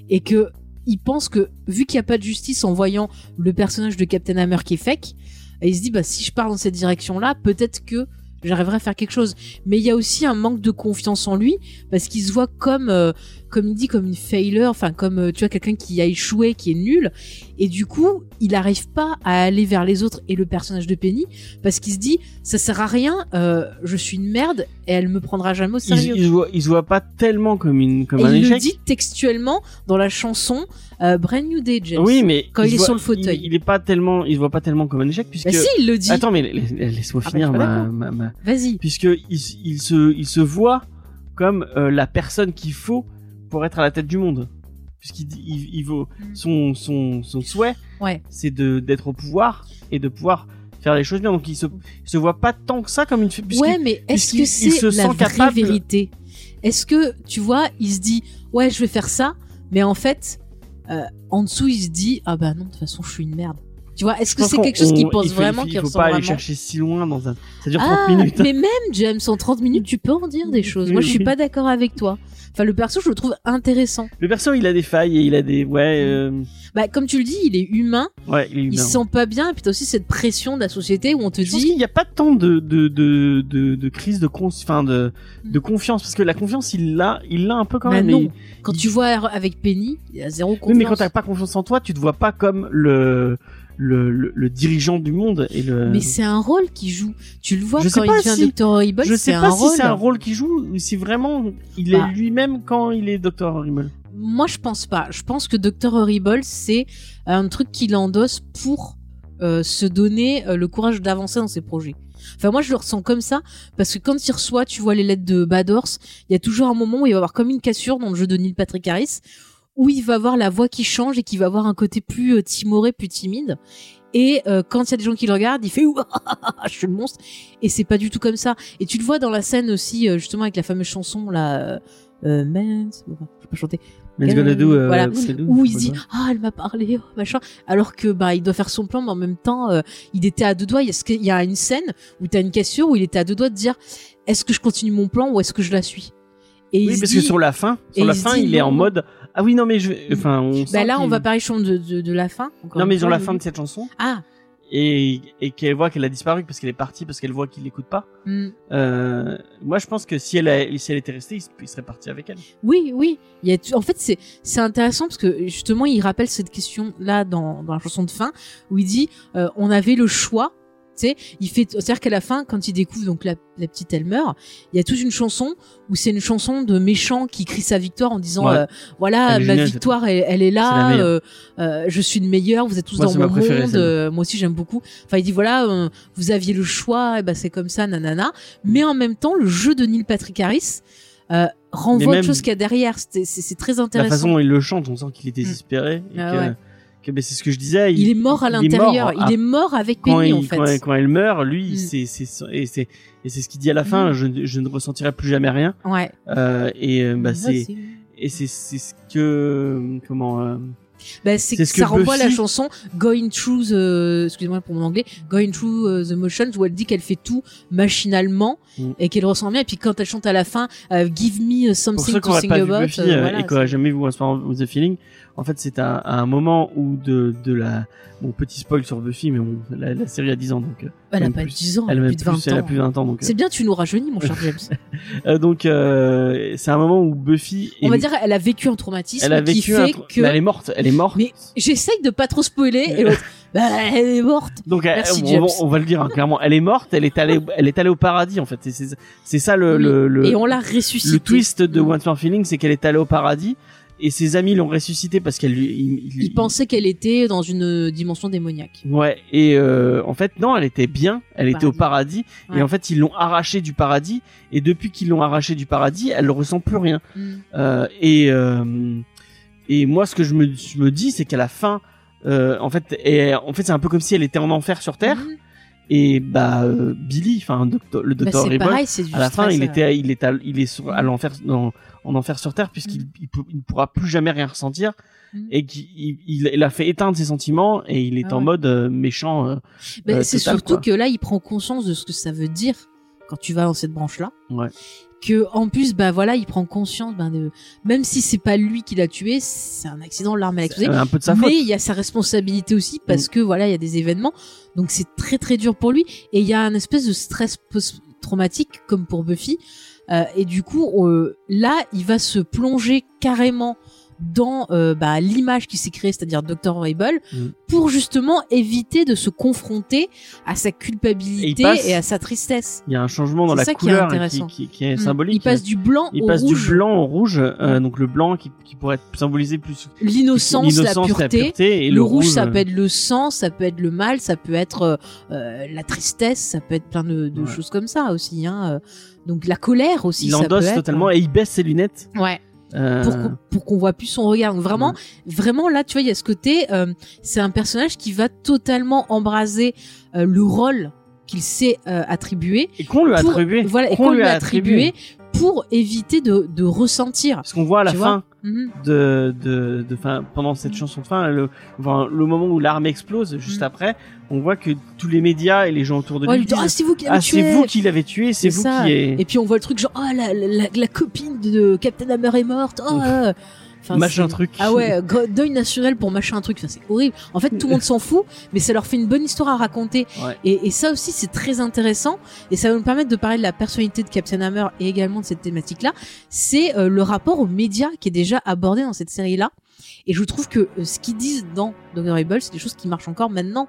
et que il pense que vu qu'il n'y a pas de justice en voyant le personnage de Captain Hammer qui est fake, il se dit bah si je pars dans cette direction là, peut-être que j'arriverai à faire quelque chose. Mais il y a aussi un manque de confiance en lui parce qu'il se voit comme, euh, comme il dit, comme une failure, enfin comme euh, tu vois quelqu'un qui a échoué, qui est nul. Et du coup, il n'arrive pas à aller vers les autres et le personnage de Penny parce qu'il se dit ça sert à rien, euh, je suis une merde et elle me prendra jamais au Il, sérieux. il se voit, il se voit pas tellement comme une comme et un il le échec. dit textuellement dans la chanson euh, Brand New Day, James. oui, mais quand il est voit- sur le fauteuil. il, il est pas tellement, il se voit pas tellement comme un échec puisque. Bah si, il le dit. Attends, mais laisse- laisse-moi Ah bah, finir ma, d'accord. ma, ma- Vas-y. puisque il, il se il se voit comme euh, la personne qu'il faut pour être à la tête du monde puisqu'il il, il vaut son son son souhait Ouais. c'est d'être au pouvoir et de pouvoir faire les choses bien donc il se il se voit pas tant que ça comme une puisque Ouais, mais est-ce que c'est se la vraie capable- vérité? Est-ce que tu vois, il se dit ouais, je vais faire ça, mais en fait, euh, en dessous, il se dit ah bah non, de toute façon, je suis une merde. Tu vois, est-ce que c'est quelque chose qu'il pense faut- vraiment, il qu'il faut ressent pas aller vraiment chercher si loin dans un ça dure 30 Ah, minutes hein. mais même James, en 30 minutes, tu peux en dire des [LAUGHS] choses. Moi, je suis pas d'accord avec toi. Enfin, le perso, je le trouve intéressant. le perso il a des failles et il a des ouais euh, Bah, comme tu le dis, il est humain, ouais il est il humain. se sent pas bien, et puis t'as aussi cette pression de la société où on te Je dit qu'il n'y a pas tant de de de de, de crise de con, enfin de de confiance parce que la confiance il l'a il l'a un peu quand Bah même. non. mais- quand tu vois avec Penny, il y a zéro Oui, confiance. mais quand t'as pas confiance en toi, tu te vois pas comme le le, le, le dirigeant du monde et le. Mais c'est un rôle qu'il joue. Tu le vois Je quand il devient si- Dr. Horrible, je sais pas si c'est un rôle qu'il joue ou si vraiment il Bah. est lui-même quand il est Dr Horrible. Moi, je pense pas. Je pense que Dr. Horrible, c'est un truc qu'il endosse pour euh, se donner euh, le courage d'avancer dans ses projets. Enfin, moi, je le ressens comme ça, parce que quand il reçoit, tu vois, les lettres de Badors, il y a toujours un moment où il va y avoir comme une cassure dans le jeu de Neil Patrick Harris, où il va avoir la voix qui change et qui va avoir un côté plus euh, timoré, plus timide. Et euh, quand il y a des gens qui le regardent, il fait [LAUGHS] je suis le monstre. Et c'est pas du tout comme ça. Et tu le vois dans la scène aussi, euh, justement avec la fameuse chanson là, euh, euh, Man's- bon, je peux pas chanter Mais gonna do. euh, Voilà. où il dit ah elle m'a parlé oh, machin alors que bah il doit faire son plan mais en même temps euh, il était à deux doigts il y a, ce que- il y a une scène où t'as une cassure où il était à deux doigts de dire est-ce que je continue mon plan ou est-ce que je la suis? Et Oui, parce dit, que sur la fin, et sur la il fin, il est en mode ah oui non mais je enfin on bah là on va parler de, de, de la fin encore non mais sur la fin de cette chanson ah et et qu'elle voit qu'elle a disparu parce qu'elle est partie parce qu'elle voit qu'il l'écoute pas. hmm. Euh, moi je pense que si elle a, si elle était restée, il serait parti avec elle. oui oui il y a en fait c'est c'est intéressant parce que justement il rappelle cette question là dans dans la chanson de fin où il dit euh, on avait le choix tu sais, il fait, c'est-à-dire qu'à la fin, quand il découvre donc la, la petite, elle meurt. Il y a toute une chanson où c'est une chanson de méchant qui crie sa victoire en disant, Ouais. euh, voilà, ma victoire, elle, elle est la là. euh, euh, je suis le meilleur. Vous êtes tous Moi, dans mon préférée, monde. euh, moi aussi, j'aime beaucoup. Enfin, il dit voilà, euh, vous aviez le choix. Et ben c'est comme ça, nanana. Mais en même temps, le jeu de Neil Patrick Harris. Euh, renvoie même- chose qu'il y a derrière. C'est très La intéressant. façon dont il le chante, on sent qu'il est désespéré. Et Ah que, ouais. Que, ben, c'est ce que je disais. il est mort à l'intérieur. Il est mort avec Penny en fait. quand, quand elle meurt, lui, Mm. c'est et c'est et c'est ce qu'il dit à la fin. Mm. Je, ne- je ne ressentirai plus jamais rien. Ouais. Euh, et euh, bah, c'est et c'est c'est ce que comment euh, Bah, c'est ce ça que renvoie à la Buffy- chanson Going Through the excusez-moi pour mon anglais Going Through euh, the Motions où elle dit qu'elle fait tout machinalement Mm. et qu'elle ressent bien et puis quand elle chante à la fin euh, Give me pour something ceux qui to n'auraient sing about Buffy euh, voilà, et c'est- jamais vu Once More with the Feeling, en fait c'est un, un moment où de de la bon petit spoil sur Buffy, mais bon, la, la série a 10 ans donc euh, elle a pas plus. 10 ans elle a plus de 20 plus, elle a ans plus de 20 ans donc euh, c'est bien tu nous rajeunis mon cher [LAUGHS] James euh, donc euh, c'est un moment où Buffy on va dire elle a vécu un traumatisme elle a qui vécu fait un tr- que mais elle est morte, elle est morte. mais j'essaye de pas trop spoiler et l'autre [LAUGHS] bah elle est morte Donc Merci, on, James. on va le dire hein, clairement, elle est morte, elle est allée, elle est allée au paradis en fait. C'est c'est ça le Oui. le, le, et on l'a ressuscité le twist de Mm. More Feeling, c'est qu'elle est allée au paradis et ses amis l'ont ressuscitée parce qu'elle lui. il- il- il pensait qu'elle était dans une dimension démoniaque Ouais. Et euh, en fait non, elle était bien, elle était au paradis Ouais. et en fait ils l'ont arrachée du paradis et depuis qu'ils l'ont arrachée du paradis, elle ne ressent plus rien. Mm. Euh, et euh, et moi ce que je me, je me dis c'est qu'à la fin euh, en fait et en fait c'est un peu comme si elle était en enfer sur terre Mm. et bah euh, Billy enfin le Bah, docteur c'est Horrible pareil c'est du à la fin stress, il euh. était il est à, il est sur, à l'enfer dans- en enfer sur terre puisqu'il Mm. il, il ne pourra plus jamais rien ressentir Mm. et qu'il il, a fait éteindre ses sentiments et il est Ah en mode euh, méchant euh, Ben, euh, c'est surtout quoi. que là, il prend conscience de ce que ça veut dire quand tu vas dans cette branche-là. Ouais. Que en plus, bah voilà, il prend conscience, ben de, même si c'est pas lui qui l'a tué, c'est un accident, l'arme a explosé. un peu de sa mais faute Mm. il y a sa responsabilité aussi parce que voilà, il y a des événements, donc c'est très très dur pour lui et il y a un espèce de stress post traumatique comme pour Buffy. Euh, et du coup, euh, là, il va se plonger carrément dans euh, bah, l'image qui s'est créée, c'est-à-dire Dr. Horrible, Mm. pour justement éviter de se confronter à sa culpabilité Et et, il passe- à sa tristesse. Il y a un changement dans la ça qui est couleur intéressant. qui, qui- qui est Mm. symbolique. Il passe du blanc Il au passe rouge. du blanc au rouge, euh, donc le blanc qui, pourrait symboliser plus L'innocence, la l'innocence, pureté. et le, le, rouge, ça peut être le sang, ça peut être le mal, ça peut être euh, la tristesse, ça peut être plein de, de Ouais. choses comme ça aussi. Hein. Donc la colère aussi. Il ça peut endosse être, totalement et il baisse ses lunettes. Ouais. Euh, Pour qu'on, pour qu'on voit plus son regard. Donc vraiment, vraiment là, tu vois, il y a ce côté. euh, c'est un personnage qui va totalement embraser euh, le rôle qu'il s'est euh, attribué. Et qu'on lui a pour- attribué. Voilà, et qu'on lui a attribué pour éviter de, de ressentir. Parce qu'on voit à la Tu Mhm. de, de, de fin, pendant cette chanson de fin, le, enfin, le moment où l'arme explose, juste Mm. après, on voit que tous les médias et les gens autour de Ouais, lui dit, ah, disent, c'est vous qui l'avez ah, tué. c'est vous qui l'avez tué, c'est vous ça. qui est Et puis on voit le truc genre oh la, la, la- la copine de Captain Hammer est morte. Oh. Enfin, machin truc. Ah ouais, deuil national pour machin truc. Enfin, c'est horrible. En fait, tout le monde s'en fout, mais ça leur fait une bonne histoire à raconter. Ouais. Et, et ça aussi, c'est très intéressant. Et ça va nous permettre de parler de la personnalité de Captain Hammer et également de cette thématique-là. C'est euh, le rapport aux médias qui est déjà abordé dans cette série-là. Et je trouve que euh, ce qu'ils disent dans Dr. Horrible, c'est des choses qui marchent encore maintenant.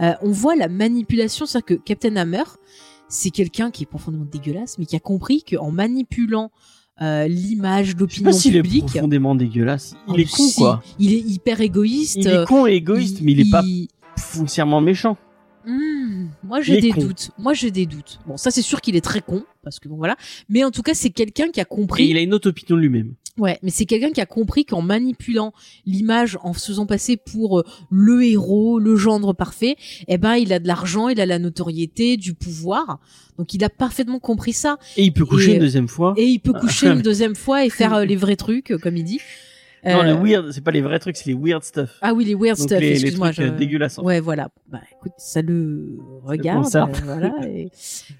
Euh, on voit la manipulation, c'est-à-dire que Captain Hammer, c'est quelqu'un qui est profondément dégueulasse, mais qui a compris qu'en manipulant euh, l'image, Je sais l'opinion pas s'il est publique, profondément dégueulasse. Il Oh, est con, si, quoi. Il est hyper égoïste. Il est con et égoïste, mais il est pas foncièrement méchant. Hmm, moi Il j'ai est des con. doutes. Moi j'ai des doutes. Bon, ça c'est sûr qu'il est très con parce que bon voilà. Mais en tout cas, c'est quelqu'un qui a Et compris. il a une autre opinion de lui-même. Ouais, mais c'est quelqu'un qui a compris qu'en manipulant l'image, en se faisant passer pour euh, le héros, le gendre parfait, eh ben il a de l'argent, il a la notoriété, du pouvoir. Donc il a parfaitement compris ça Et il peut coucher Et- une deuxième fois. et il peut coucher une deuxième fois et faire euh, les vrais trucs, euh, comme il dit. Non, Euh, les weird, c'est pas les vrais trucs, c'est les weird stuff. Ah oui, les weird Donc stuff. les, les excuse-moi. trucs euh, je- dégueulasses. fait. Ouais, voilà. Bah, écoute, ça le regarde, concerne. euh, voilà, [LAUGHS] et,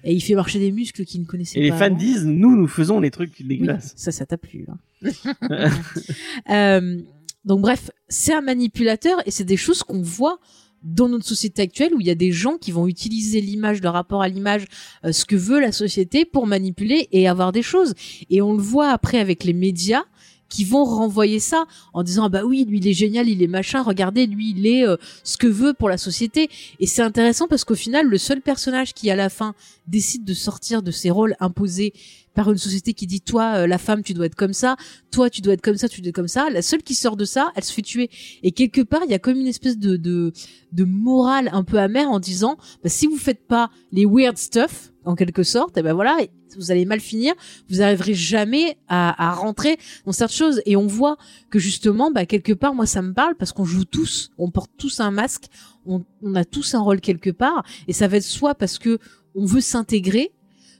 et il fait marcher des muscles qu'il ne connaissait Et les pas. fans avant. disent, nous, nous faisons les trucs Oui, dégueulasses. ça, ça t'a plu. hein. [LAUGHS] [LAUGHS] Euh, donc bref, c'est un manipulateur et c'est des choses qu'on voit dans notre société actuelle où il y a des gens qui vont utiliser l'image, le rapport à l'image, euh, ce que veut la société pour manipuler et avoir des choses. Et on le voit après avec les médias qui vont renvoyer ça en disant ah bah oui lui il est génial il est machin regardez lui il est euh, ce que veut pour la société. Et c'est intéressant parce qu'au final le seul personnage qui à la fin décide de sortir de ses rôles imposés par une société qui dit toi euh, la femme tu dois être comme ça toi tu dois être comme ça tu dois être comme ça la seule qui sort de ça elle se fait tuer. Et quelque part il y a comme une espèce de de, de morale un peu amère en disant bah, si vous faites pas les weird stuff en quelque sorte et ben voilà vous allez mal finir vous arriverez jamais à, à rentrer dans cette chose et on voit que justement bah quelque part moi ça me parle parce qu'on joue tous on porte tous un masque on, on a tous un rôle quelque part. Et ça va être soit parce que on veut s'intégrer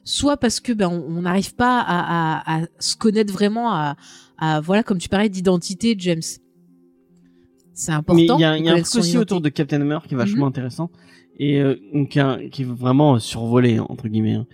soit parce que ben on n'arrive pas à, à, à se connaître vraiment à, à voilà comme tu parlais d'identité James. C'est important il y a, il y a un truc aussi autour de Captain Hammer qui est vachement Mhm. intéressant et euh, qui, est- qui est vraiment survolé entre guillemets. hein.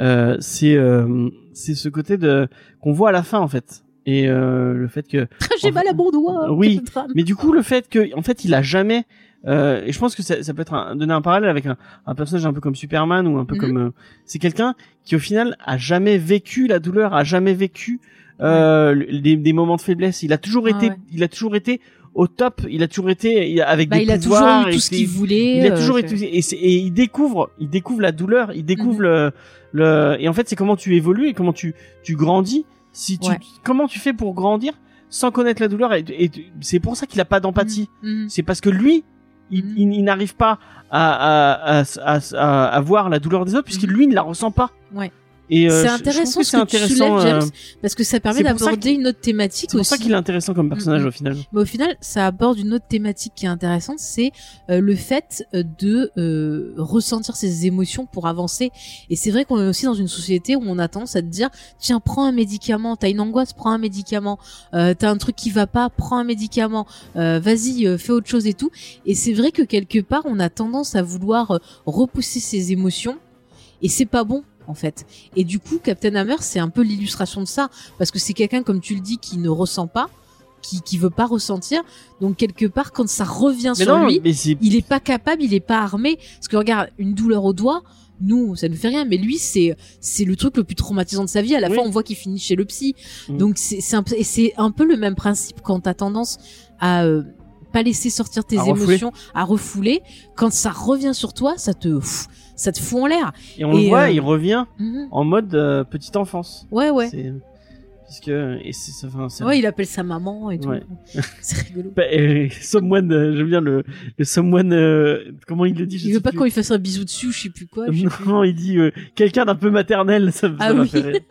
Euh, c'est euh, c'est ce côté de qu'on voit à la fin en fait et euh, le fait que j'ai mal à mon doigt Oui, mais du coup le fait que en fait il a jamais euh, et je pense que ça, ça peut être un, donner un parallèle avec un, un personnage un peu comme Superman ou un peu Mhm. comme euh, c'est quelqu'un qui au final a jamais vécu la douleur, a jamais vécu euh, des, des moments de faiblesse. Il a toujours Ah été, ouais. il a toujours été au top. Il a toujours été avec bah, des il a toujours eu tout ce qu'il voulait il a euh, toujours été et, et il découvre, il découvre la douleur, il découvre Mhm. le, le et en fait c'est comment tu évolues et comment tu tu grandis. Si tu Ouais. comment tu fais pour grandir sans connaître la douleur et, et c'est pour ça qu'il a pas d'empathie. Mhm. C'est parce que lui, il, Mhm. il- il n'arrive pas à, à, à, à, à- voir la douleur des autres puisque lui ne la ressent pas. Ouais. Et euh, C'est intéressant ce que intéressant. euh, James, parce que ça permet d'aborder une autre thématique c'est pour ça qu'il est intéressant comme personnage Mhm. au final. Mais au final, ça aborde une autre thématique qui est intéressante, c'est euh, le fait de euh, ressentir ses émotions pour avancer. Et c'est vrai qu'on est aussi dans une société où on a tendance à te dire, tiens, prends un médicament, t'as une angoisse, prends un médicament, euh, t'as un truc qui va pas, prends un médicament, euh, vas-y, euh, fais autre chose et tout. Et c'est vrai que quelque part, on a tendance à vouloir repousser ses émotions, et c'est pas bon. En fait. Et du coup, Captain Hammer, c'est un peu l'illustration de ça. Parce que c'est quelqu'un, comme tu le dis, qui ne ressent pas, qui, qui veut pas ressentir. Donc quelque part, quand ça revient Mais sur non, lui, il est pas capable, il est pas armé. Parce que regarde, une douleur au doigt, nous ça nous fait rien mais lui c'est c'est le truc le plus traumatisant de sa vie à la Oui. fin on voit qu'il finit chez le psy Mm. donc c'est c'est un, c'est un peu le même principe quand t'as tendance à euh, pas laisser sortir tes À refouler. émotions à refouler quand ça revient sur toi ça te pff, ça te fout en l'air Et on Et, le voit, euh, il revient Mhm. en mode euh, petite enfance. ouais ouais Puisque et c'est. Enfin, ouais il appelle sa maman et tout Ouais. [LAUGHS] c'est rigolo Bah, euh, someone, euh, j'aime bien le, le someone. euh, comment il le dit je il veut pas qu'on lui fasse un bisou dessus je sais plus quoi je sais plus. Non, il dit quelqu'un d'un peu maternel. Ça, ça Ah oui. fait rire. [LAUGHS]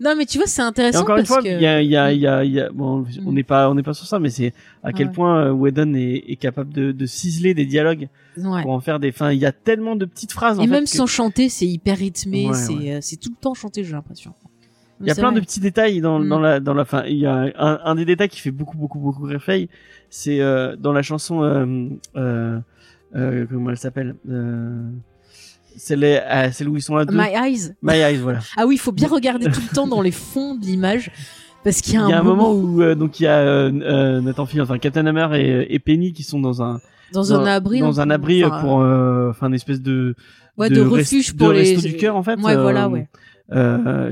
non mais tu vois c'est Et intéressant encore une fois, que y a, il y a, il y a, il y a- bon, on n'est pas, on n'est pas sur ça, mais c'est à quel ouais. point euh, Whedon est, est capable de, de ciseler des dialogues ouais. pour en faire des. Enfin, il y a tellement de petites phrases. en Et fait, même que- sans chanter, c'est hyper rythmé, Ouais, c'est euh, c'est tout le temps chanté, j'ai l'impression. Il y a plein vrai. de petits détails dans, Mm. dans la dans la fin. Il y a un, un des détails qui fait beaucoup beaucoup beaucoup réveil, c'est euh, dans la chanson euh, euh, euh, comment elle s'appelle euh, celle est- ah, celle où ils sont à deux. My Eyes. My Eyes, voilà. [LAUGHS] Ah oui, il faut bien regarder tout le temps dans les fonds de l'image parce qu'il y a un, y a un moment où euh, donc il y a euh, euh, Nathan Fillion, enfin Captain Hammer et, et Penny qui sont dans un dans un abri, dans un abri enfin, pour euh, enfin une espèce de ouais, de, rest- refuge de pour les resto du cœur en fait. Ouais, euh, voilà, ouais. Euh,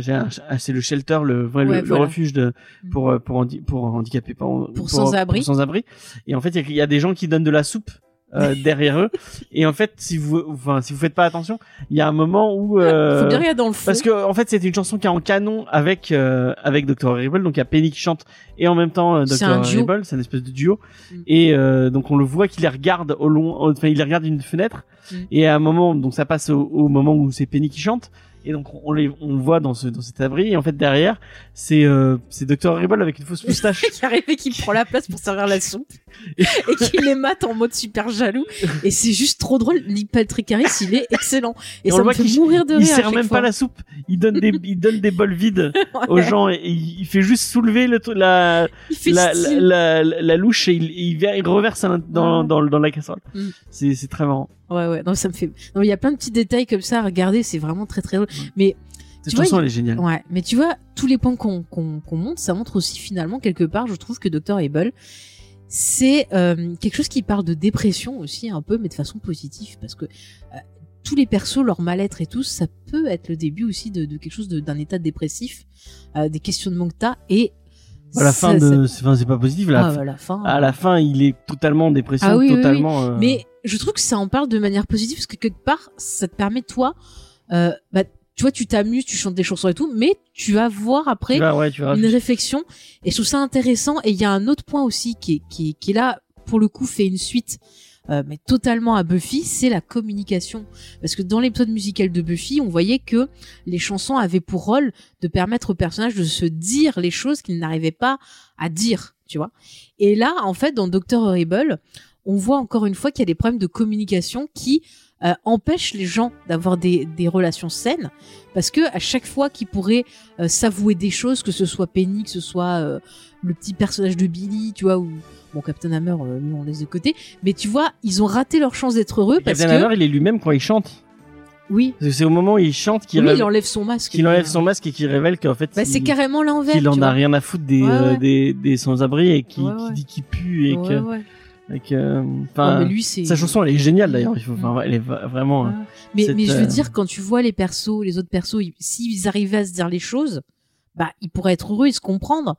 ah, c'est le shelter, le, ouais, le- Ouais, le, voilà. refuge de Mm. pour euh, pour handi- pour handicapés, pour, Pour sans-abri. pour sans-abri. Et en fait, il y y, a des gens qui donnent de la soupe euh, [LAUGHS] derrière eux. Et en fait, si vous enfin si vous faites pas attention, il y a un moment où euh, Faut bien regarder dans le fond. parce que en fait, c'était une chanson qui est en canon avec euh, avec Dr Horrible, donc il y a Penny qui chante et en même temps euh, C'est Dr. Horrible, c'est une espèce de duo. Mm. Et euh, donc on le voit qu'il les regarde au loin, enfin il les regarde d'une fenêtre. Mm. Et à un moment, donc ça passe au, au moment où c'est Penny qui chante. Et donc on les on voit dans ce dans cet abri et en fait derrière c'est euh, c'est Dr Horrible avec une fausse moustache. [LAUGHS] qui arrive et qui prend la place pour servir la soupe et qui les mate en mode super jaloux et c'est juste trop drôle Neil Patrick Harris il est excellent et, ça me fait mourir de il rire à sert même fois. pas la soupe, il donne des il donne des bols vides [LAUGHS] aux gens et, et il fait juste soulever le la il la, la, la, la louche et il, il, il reverse dans, dans, dans la casserole. Mm. C'est c'est très marrant. Ouais ouais non ça me fait non il y a plein de petits détails comme ça à regarder c'est vraiment très très drôle mais Cette vois, chanson il- elle est géniale. Ouais, mais tu vois, tous les points qu'on qu'on qu'on monte, ça montre aussi finalement quelque part, je trouve que Dr. Able, c'est euh, quelque chose qui parle de dépression aussi un peu, mais de façon positive, parce que euh, tous les persos, leur mal-être et tout, ça peut être le début aussi de, de quelque chose d'un état dépressif, euh, des questionnements que t'as, et À la fin de c'est enfin, c'est pas positif Ah, là. à la fin. À la fin, il est totalement en dépression, Ah oui, oui, oui. totalement euh, Mais je trouve que ça en parle de manière positive parce que quelque part, ça te permet toi, euh, bah, tu vois, tu t'amuses, tu chantes des chansons et tout, mais tu vas voir après vas ouais, tu vas une réflexion et je trouve ça intéressant et il y a un autre point aussi qui est, qui, est- qui est là pour le coup fait une suite euh, mais totalement à Buffy c'est la communication. Parce que dans l'épisode musical de Buffy on voyait que les chansons avaient pour rôle de permettre aux personnages de se dire les choses qu'ils n'arrivaient pas à dire tu vois. Et là en fait dans Doctor Horrible on voit encore une fois qu'il y a des problèmes de communication qui euh, empêchent les gens d'avoir des, des relations saines. Parce que à chaque fois qu'ils pourraient euh, s'avouer des choses, que ce soit Penny, que ce soit euh, le petit personnage de Billy, tu vois, ou bon Captain Hammer, euh, nous on laisse de côté, mais tu vois, ils ont raté leur chance d'être heureux parce Captain que Hammer, il est lui-même quand il chante. oui, C'est au moment où il chante qu'il oui, révèle- il enlève son masque. qu'il enlève son masque et qu'il révèle qu'en fait Bah, il- c'est carrément l'inverse. qu'il en a rien à foutre des Ouais, euh, des, des sans-abri et qui, Ouais, qui ouais. dit qu'il pue et que que, euh, Non, enfin mais lui c'est. sa chanson elle est géniale d'ailleurs il faut enfin, Mm. elle est vraiment. Mais, cette, mais je veux euh, dire, quand tu vois les persos, les autres persos, ils- s'ils arrivaient à se dire les choses, bah, ils pourraient être heureux et se comprendre.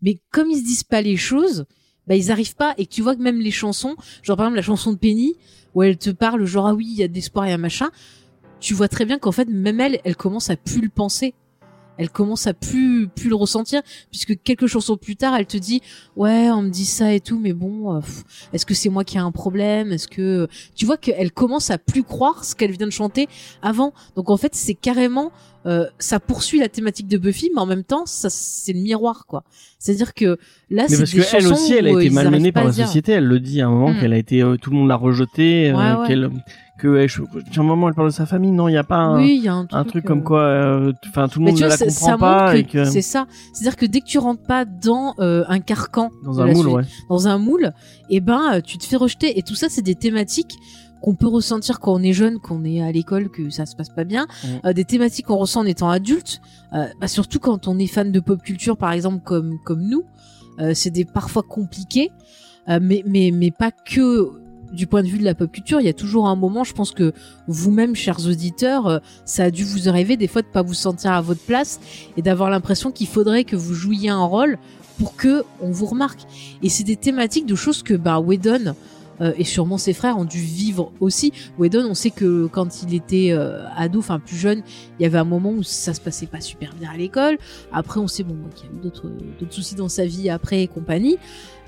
Mais comme ils se disent pas les choses, bah, ils arrivent pas. Et tu vois que même les chansons, genre par exemple la chanson de Penny, où elle te parle genre, ah oui, il y a de l'espoir et un machin, tu vois très bien qu'en fait, même elle, elle commence à plus le penser. Elle commence à plus, plus le ressentir, puisque quelques chansons plus tard, elle te dit, ouais, on me dit ça et tout, mais bon, euh, est-ce que c'est moi qui ai un problème? Est-ce que, tu vois qu'elle commence à plus croire ce qu'elle vient de chanter avant. Donc en fait, c'est carrément euh, ça poursuit la thématique de Buffy, mais en même temps, ça c'est le miroir quoi. C'est-à-dire que là, mais c'est parce des que elle aussi elle a euh, été malmenée par à la dire. société elle le dit à un moment Mm. qu'elle a été euh, tout le monde l'a rejetée euh, Ouais, ouais. qu'elle que elle, je, à un moment elle parle de sa famille non il y a pas un, Oui, il y a un truc, un truc euh, comme quoi euh, enfin tout le Mais monde tu ne vois, la ça, comprend ça pas que que c'est ça. C'est-à-dire que dès que tu rentres pas dans euh, un carcan, dans un moule suite- ouais dans un moule, et ben euh, tu te fais rejeter. Et tout ça, c'est des thématiques qu'on peut ressentir quand on est jeune, qu'on est à l'école, que ça se passe pas bien, Mm. Euh, des thématiques qu'on ressent en étant adulte, euh, bah, surtout quand on est fan de pop culture, par exemple comme comme nous, euh, c'est des parfois compliqué, euh, mais mais mais pas que du point de vue de la pop culture, il y a toujours un moment, je pense que vous-même, chers auditeurs, euh, ça a dû vous arriver des fois de pas vous sentir à votre place et d'avoir l'impression qu'il faudrait que vous jouiez un rôle pour que on vous remarque. Et c'est des thématiques de choses que bah Whedon euh, et sûrement ses frères ont dû vivre aussi. Whedon, on sait que quand il était euh, ado, enfin plus jeune, il y avait un moment où ça se passait pas super bien à l'école. Après, on sait bon qu'il y a eu d'autres soucis dans sa vie après et compagnie.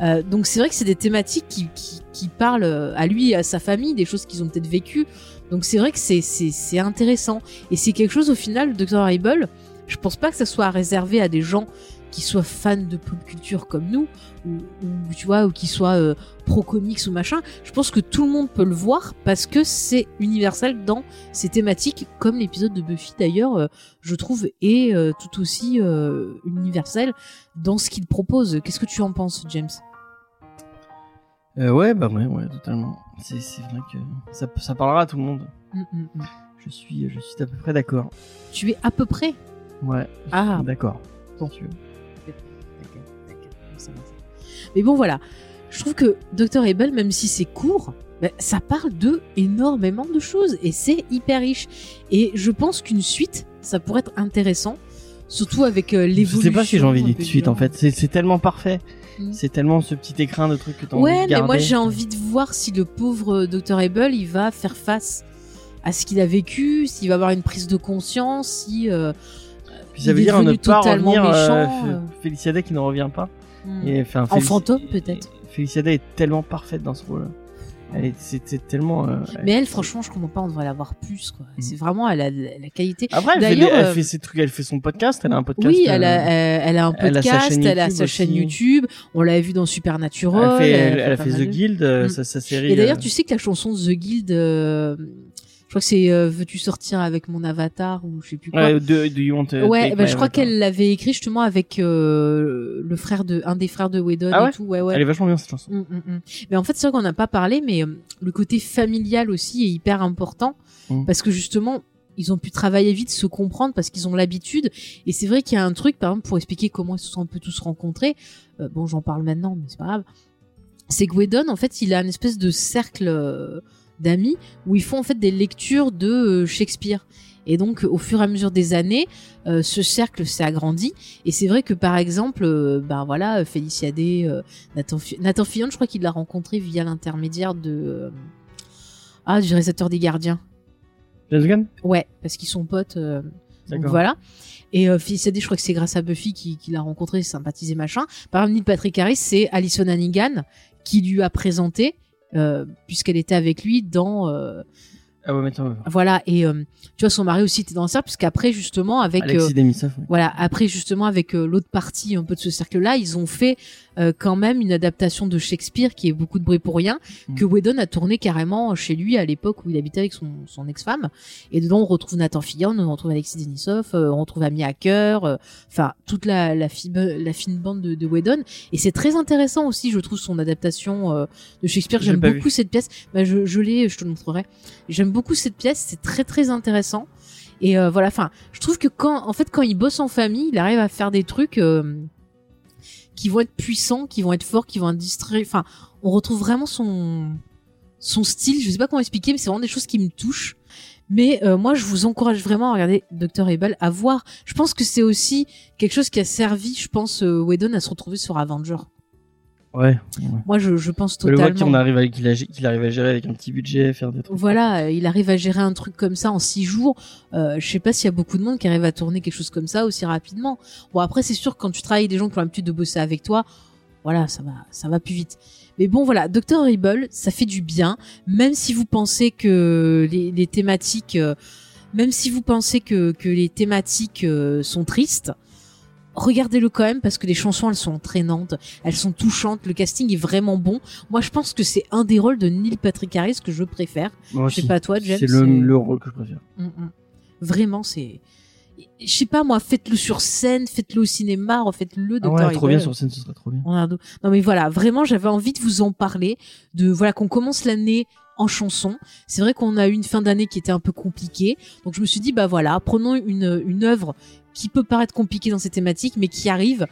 Euh, donc c'est vrai que c'est des thématiques qui, qui, qui parlent à lui et à sa famille, des choses qu'ils ont peut-être vécues. Donc c'est vrai que c'est intéressant et c'est quelque chose au final, Dr. Hable. Je pense pas que ça soit réservé à des gens qui soient fans de pop culture comme nous, ou, ou tu vois, ou qui soient euh, pro comics ou machin. Je pense que tout le monde peut le voir parce que c'est universel dans ces thématiques, comme l'épisode de Buffy d'ailleurs, euh, je trouve, est euh, tout aussi universel dans ce qu'il propose. Qu'est-ce que tu en penses, James? Ouais, bah ouais, ouais, totalement. C'est vrai que ça, ça parlera à tout le monde. Mm, mm, mm. Je suis, je suis à peu près d'accord. Tu es à peu près? Ouais, Ah, d'accord. Ça va. Mais bon, voilà. Je trouve que Dr. Abel, même si c'est court, ben, ça parle de énormément de choses et c'est hyper riche. Et je pense qu'une suite, ça pourrait être intéressant, surtout avec euh, Je l'évolution. sais pas si j'ai envie un d'une suite en fait. C'est tellement parfait. Mm. C'est tellement ce petit écrin de trucs que t'as envie Ouais, de mais moi j'ai envie de voir si le pauvre Dr. Abel, il va faire face à ce qu'il a vécu, s'il va avoir une prise de conscience, si euh, Puis ça il veut est dire ne pas totalement revenir. euh, euh. Félicia qui ne revient pas. Hmm. Et, enfin, en Félici- fantôme peut-être. Félicia Day est tellement parfaite dans ce rôle. Elle c'est tellement. euh, Mais elle, franchement, je comprends pas, on devrait l'avoir plus, quoi. Mhm. C'est vraiment, elle a la, la qualité. Après, elle fait, elle euh, fait ses trucs, elle fait son podcast, elle a un podcast. Oui, elle a, euh, elle, a un elle a sa podcast, chaîne elle a YouTube sa chaîne. YouTube. On l'a vu dans Supernatural. elle, fait, elle, elle a fait The Guild, euh, Mm. sa, sa série. Et d'ailleurs, euh, tu sais que la chanson The Guild, euh, je crois que c'est euh, Veux-tu sortir avec mon avatar ou je sais plus quoi. ouais, do, do you want to Ouais, take bah, je crois qu'elle l'avait écrit justement avec euh, le frère de un des frères de Whedon Ah ouais et tout. Ouais, ouais. Elle est vachement bien cette chanson. Mm, mm, mm. Mais en fait, c'est vrai qu'on n'a pas parlé, mais euh, le côté familial aussi est hyper important parce que justement, ils ont pu travailler vite, se comprendre parce qu'ils ont l'habitude. Et c'est vrai qu'il y a un truc, par exemple, pour expliquer comment ils se sont un peu tous rencontrés. euh, bon, j'en parle maintenant, mais c'est pas grave. C'est que Whedon, en fait, il a une espèce de cercle euh, d'amis où ils font en fait des lectures de euh, Shakespeare. Et donc, au fur et à mesure des années, euh, ce cercle s'est agrandi. Et c'est vrai que, par exemple, euh, ben voilà, Félicia euh, Nathan, Fi- Nathan Fillion, je crois qu'il l'a rencontré via l'intermédiaire de euh, ah du réalisateur des Gardiens. James Gunn? Ouais, parce qu'ils sont potes. euh, donc D'accord. voilà. Et euh, Félicia je crois que c'est grâce à Buffy qu'il qu'il l'a rencontré, sympathisé machin. Par exemple, Neil Patrick Harris, c'est Alison Hannigan qui lui a présenté. Euh, puisqu'elle était avec lui dans euh, Ah ouais, mais attends, voilà et euh, tu vois son mari aussi était dans le cercle puisqu'après justement avec euh, Alexis Demisov. ouais. voilà, après justement avec euh, l'autre partie un peu de ce cercle-là, ils ont fait euh, quand même une adaptation de Shakespeare qui est beaucoup de bruit pour rien, Mm. que Whedon a tourné carrément chez lui à l'époque où il habitait avec son, son ex-femme. Et dedans on retrouve Nathan Fillion, on retrouve Alexis Denisov, euh, on retrouve Amy Hacker, euh, enfin toute la, la, la fine bande de, de Whedon. Et c'est très intéressant aussi, je trouve, son adaptation euh, de Shakespeare. J'ai J'aime beaucoup vu. cette pièce. Bah, je je l'ai, je te le montrerai. J'aime beaucoup cette pièce, c'est très très intéressant. Et euh, voilà, enfin, je trouve que quand, en fait, quand il bosse en famille, il arrive à faire des trucs euh, qui vont être puissants, qui vont être forts, qui vont être distraits. Enfin, on retrouve vraiment son son style. Je sais pas comment expliquer, mais c'est vraiment des choses qui me touchent. Mais euh, moi, je vous encourage vraiment à regarder Dr. Abel, à voir. Je pense que c'est aussi quelque chose qui a servi, je pense, Whedon à se retrouver sur Avenger. Ouais. Moi, je, je pense Le voit totalement. qu'il arrive à, qu'il arrive à gérer avec un petit budget, faire des trucs. Voilà, il arrive à gérer un truc comme ça en six jours. Euh, je sais pas s'il y a beaucoup de monde qui arrive à tourner quelque chose comme ça aussi rapidement. Bon après c'est sûr que quand tu travailles avec des gens qui ont l'habitude de bosser avec toi, voilà ça va ça va plus vite. Mais bon voilà, Dr Horrible, ça fait du bien, même si vous pensez que les, les thématiques, euh, même si vous pensez que que les thématiques euh, sont tristes. Regardez-le quand même parce que les chansons elles sont entraînantes, elles sont touchantes, le casting est vraiment bon. Moi je pense que c'est un des rôles de Neil Patrick Harris que je préfère. Moi Je sais pas toi, James. C'est le, le rôle que je préfère. Mm, mm. Vraiment, c'est. Je sais pas moi, faites-le sur scène, faites-le au cinéma, refaites-le. Ah ouais, trop bien sur scène, ce serait trop bien. Non mais voilà, vraiment, j'avais envie de vous en parler, de voilà qu'on commence l'année en chanson. C'est vrai qu'on a eu une fin d'année qui était un peu compliquée, donc je me suis dit bah voilà, prenons une une œuvre qui peut paraître compliquée dans ces thématiques, mais qui arrive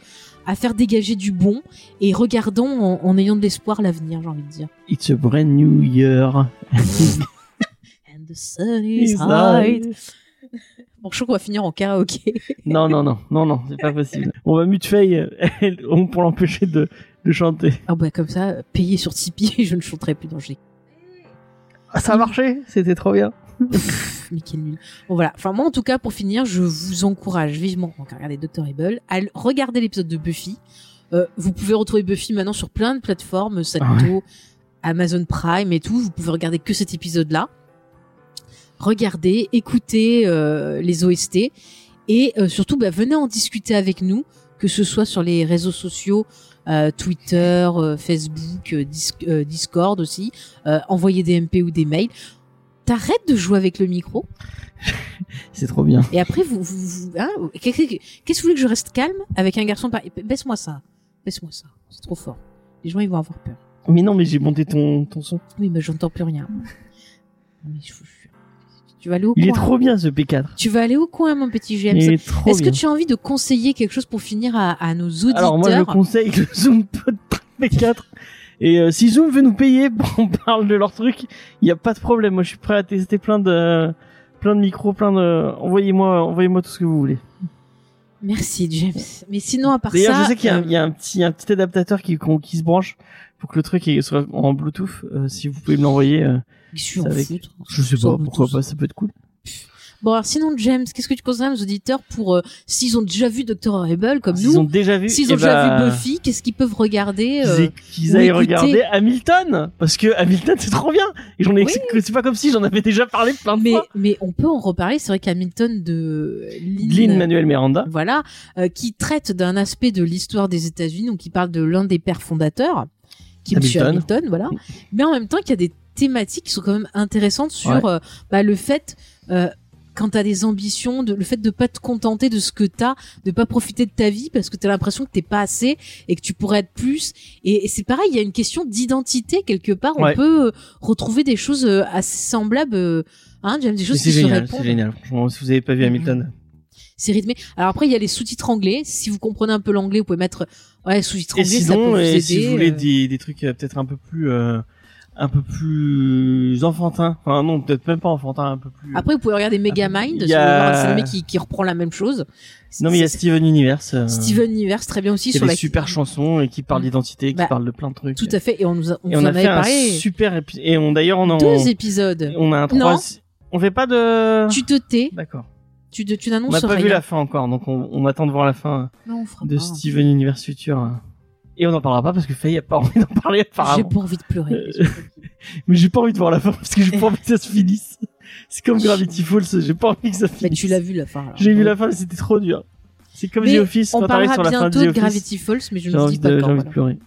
à faire dégager du bon et regardons en, en ayant de l'espoir l'avenir, j'ai envie de dire. It's a brand new year. [LAUGHS] And the sun is high. [LAUGHS] Bon, je crois qu'on va finir en karaoké. [LAUGHS] non, non, non, non, non, c'est pas possible. On va mute Faye euh, pour l'empêcher de, de chanter. Ah bah comme ça, payé sur Tipeee, je ne chanterai plus dans jeu. Ah, ça a marché C'était trop bien. Quel nul. Bon voilà. Enfin moi en tout cas pour finir, je vous encourage vivement donc, à regarder Dr. À regarder l'épisode de Buffy. Euh, vous pouvez retrouver Buffy maintenant sur plein de plateformes, Salto, Amazon Prime et tout. Vous pouvez regarder que cet épisode-là. Regardez, écoutez euh, les OST et euh, surtout bah, venez en discuter avec nous, que ce soit sur les réseaux sociaux. euh, Twitter, euh, Facebook, euh, Dis- Discord aussi, envoyer des MP ou des mails. T'arrêtes de jouer avec le micro [LAUGHS] C'est trop bien. et après, vous, vous, vous- hein, qu'est-ce que vous voulez que je reste calme avec un garçon pareil? Baisse-moi ça. Baisse-moi ça. C'est trop fort. Les gens, ils vont avoir peur. Mais non, mais j'ai monté ton, ton son. Oui, mais j'entends plus rien. Mais je. Tu vas aller au Il est trop bien ce P4. Tu vas aller au coin, mon petit James. Il est trop Est-ce que tu as envie de conseiller quelque chose pour finir à, à nos auditeurs Alors moi je conseille le Zoom Pod P4. Et euh, si Zoom veut nous payer [LAUGHS] pour qu'on parle de leur truc, il y a pas de problème. Moi je suis prêt à tester plein de plein de micros, plein de envoyez-moi envoyez-moi tout ce que vous voulez. Merci, James. Mais sinon, à part ça... D'ailleurs, je sais qu'il y, a un- euh, il y a un petit un petit adaptateur qui qui se branche pour que le truc soit en Bluetooth. Euh, si vous pouvez me l'envoyer, euh, je suis en avec- foutre. je sais pas pourquoi pas, ça peut être cool. Bon, alors sinon, James, qu'est-ce que tu conseilles à nos auditeurs pour... euh, S'ils ont déjà vu Dr. Horrible, comme S'ils nous, ont déjà vu, S'ils eh ont déjà bah, vu Buffy, qu'est-ce qu'ils peuvent regarder euh, qu'ils aillent regarder Hamilton parce que Hamilton c'est trop bien et j'en ai Oui. c'est pas comme si j'en avais déjà parlé plein de Mais, fois mais on peut en reparler. C'est vrai qu'Hamilton de Lynn Manuel Miranda voilà, euh, qui traite d'un aspect de l'histoire des États-Unis, donc qui parle de l'un des pères fondateurs, qui est Hamilton. Hamilton, voilà. Mais en même temps, qu'il y a des thématiques qui sont quand même intéressantes sur Ouais. euh, bah, le fait. Euh, quand t'as des ambitions, de, le fait de pas te contenter de ce que t'as, de pas profiter de ta vie parce que t'as l'impression que t'es pas assez et que tu pourrais être plus. Et, et c'est pareil, il y a une question d'identité quelque part. Ouais. On peut euh, retrouver des choses euh, assez semblables, euh, hein, des choses qui se génial répondent. c'est génial franchement si vous avez pas vu Mhm. Hamilton C'est rythmé. Alors après, il y a les sous-titres anglais. Si vous comprenez un peu l'anglais, vous pouvez mettre ouais sous-titres anglais. ça peut sinon et si vous voulez des, des trucs peut-être un peu plus euh, un peu plus enfantins enfin non peut-être même pas enfantins un peu plus Après, vous pouvez regarder Megamind. Voulez voir un a- animé qui, qui reprend la même chose. non mais il y a C'est- Steven Universe euh, Steven Universe, très bien aussi a sur des la super chansons et qui parle Mm. d'identité qui Bah, parle de plein de trucs Tout à fait. Et on nous a, on et vous on en a avait fait un parlé. super épi- et on d'ailleurs on en Deux épisodes. on a un Non. trois on fait pas de Tu te tais. d'accord Tu, tu on n'annonces n'a pas rien. vu la fin encore donc on, on attend de voir la fin Non, on de pas. Steven Universe Future et on n'en parlera pas parce que Faye a pas [LAUGHS] envie d'en parler J'ai apparemment pas envie de pleurer. Euh, [LAUGHS] mais j'ai pas envie de voir la fin parce que j'ai pas envie que ça se finisse. C'est comme Gravity Falls, j'ai pas envie que ça Mais finisse. tu l'as vu la fin. J'ai vu la fin, mais c'était trop dur. C'est comme Mais The Office, On quand t'arrives parlera sur la fin de bientôt The de Office. Gravity Falls, mais je J'ai ne dis pas de, j'ai quand. envie de pleurer.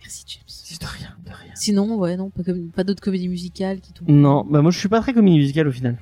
Merci James. C'est de rien, de rien. Sinon, ouais, non, pas, comme, pas d'autres comédies musicales qui tombent. Non, bah moi je suis pas très comédie musicale au final.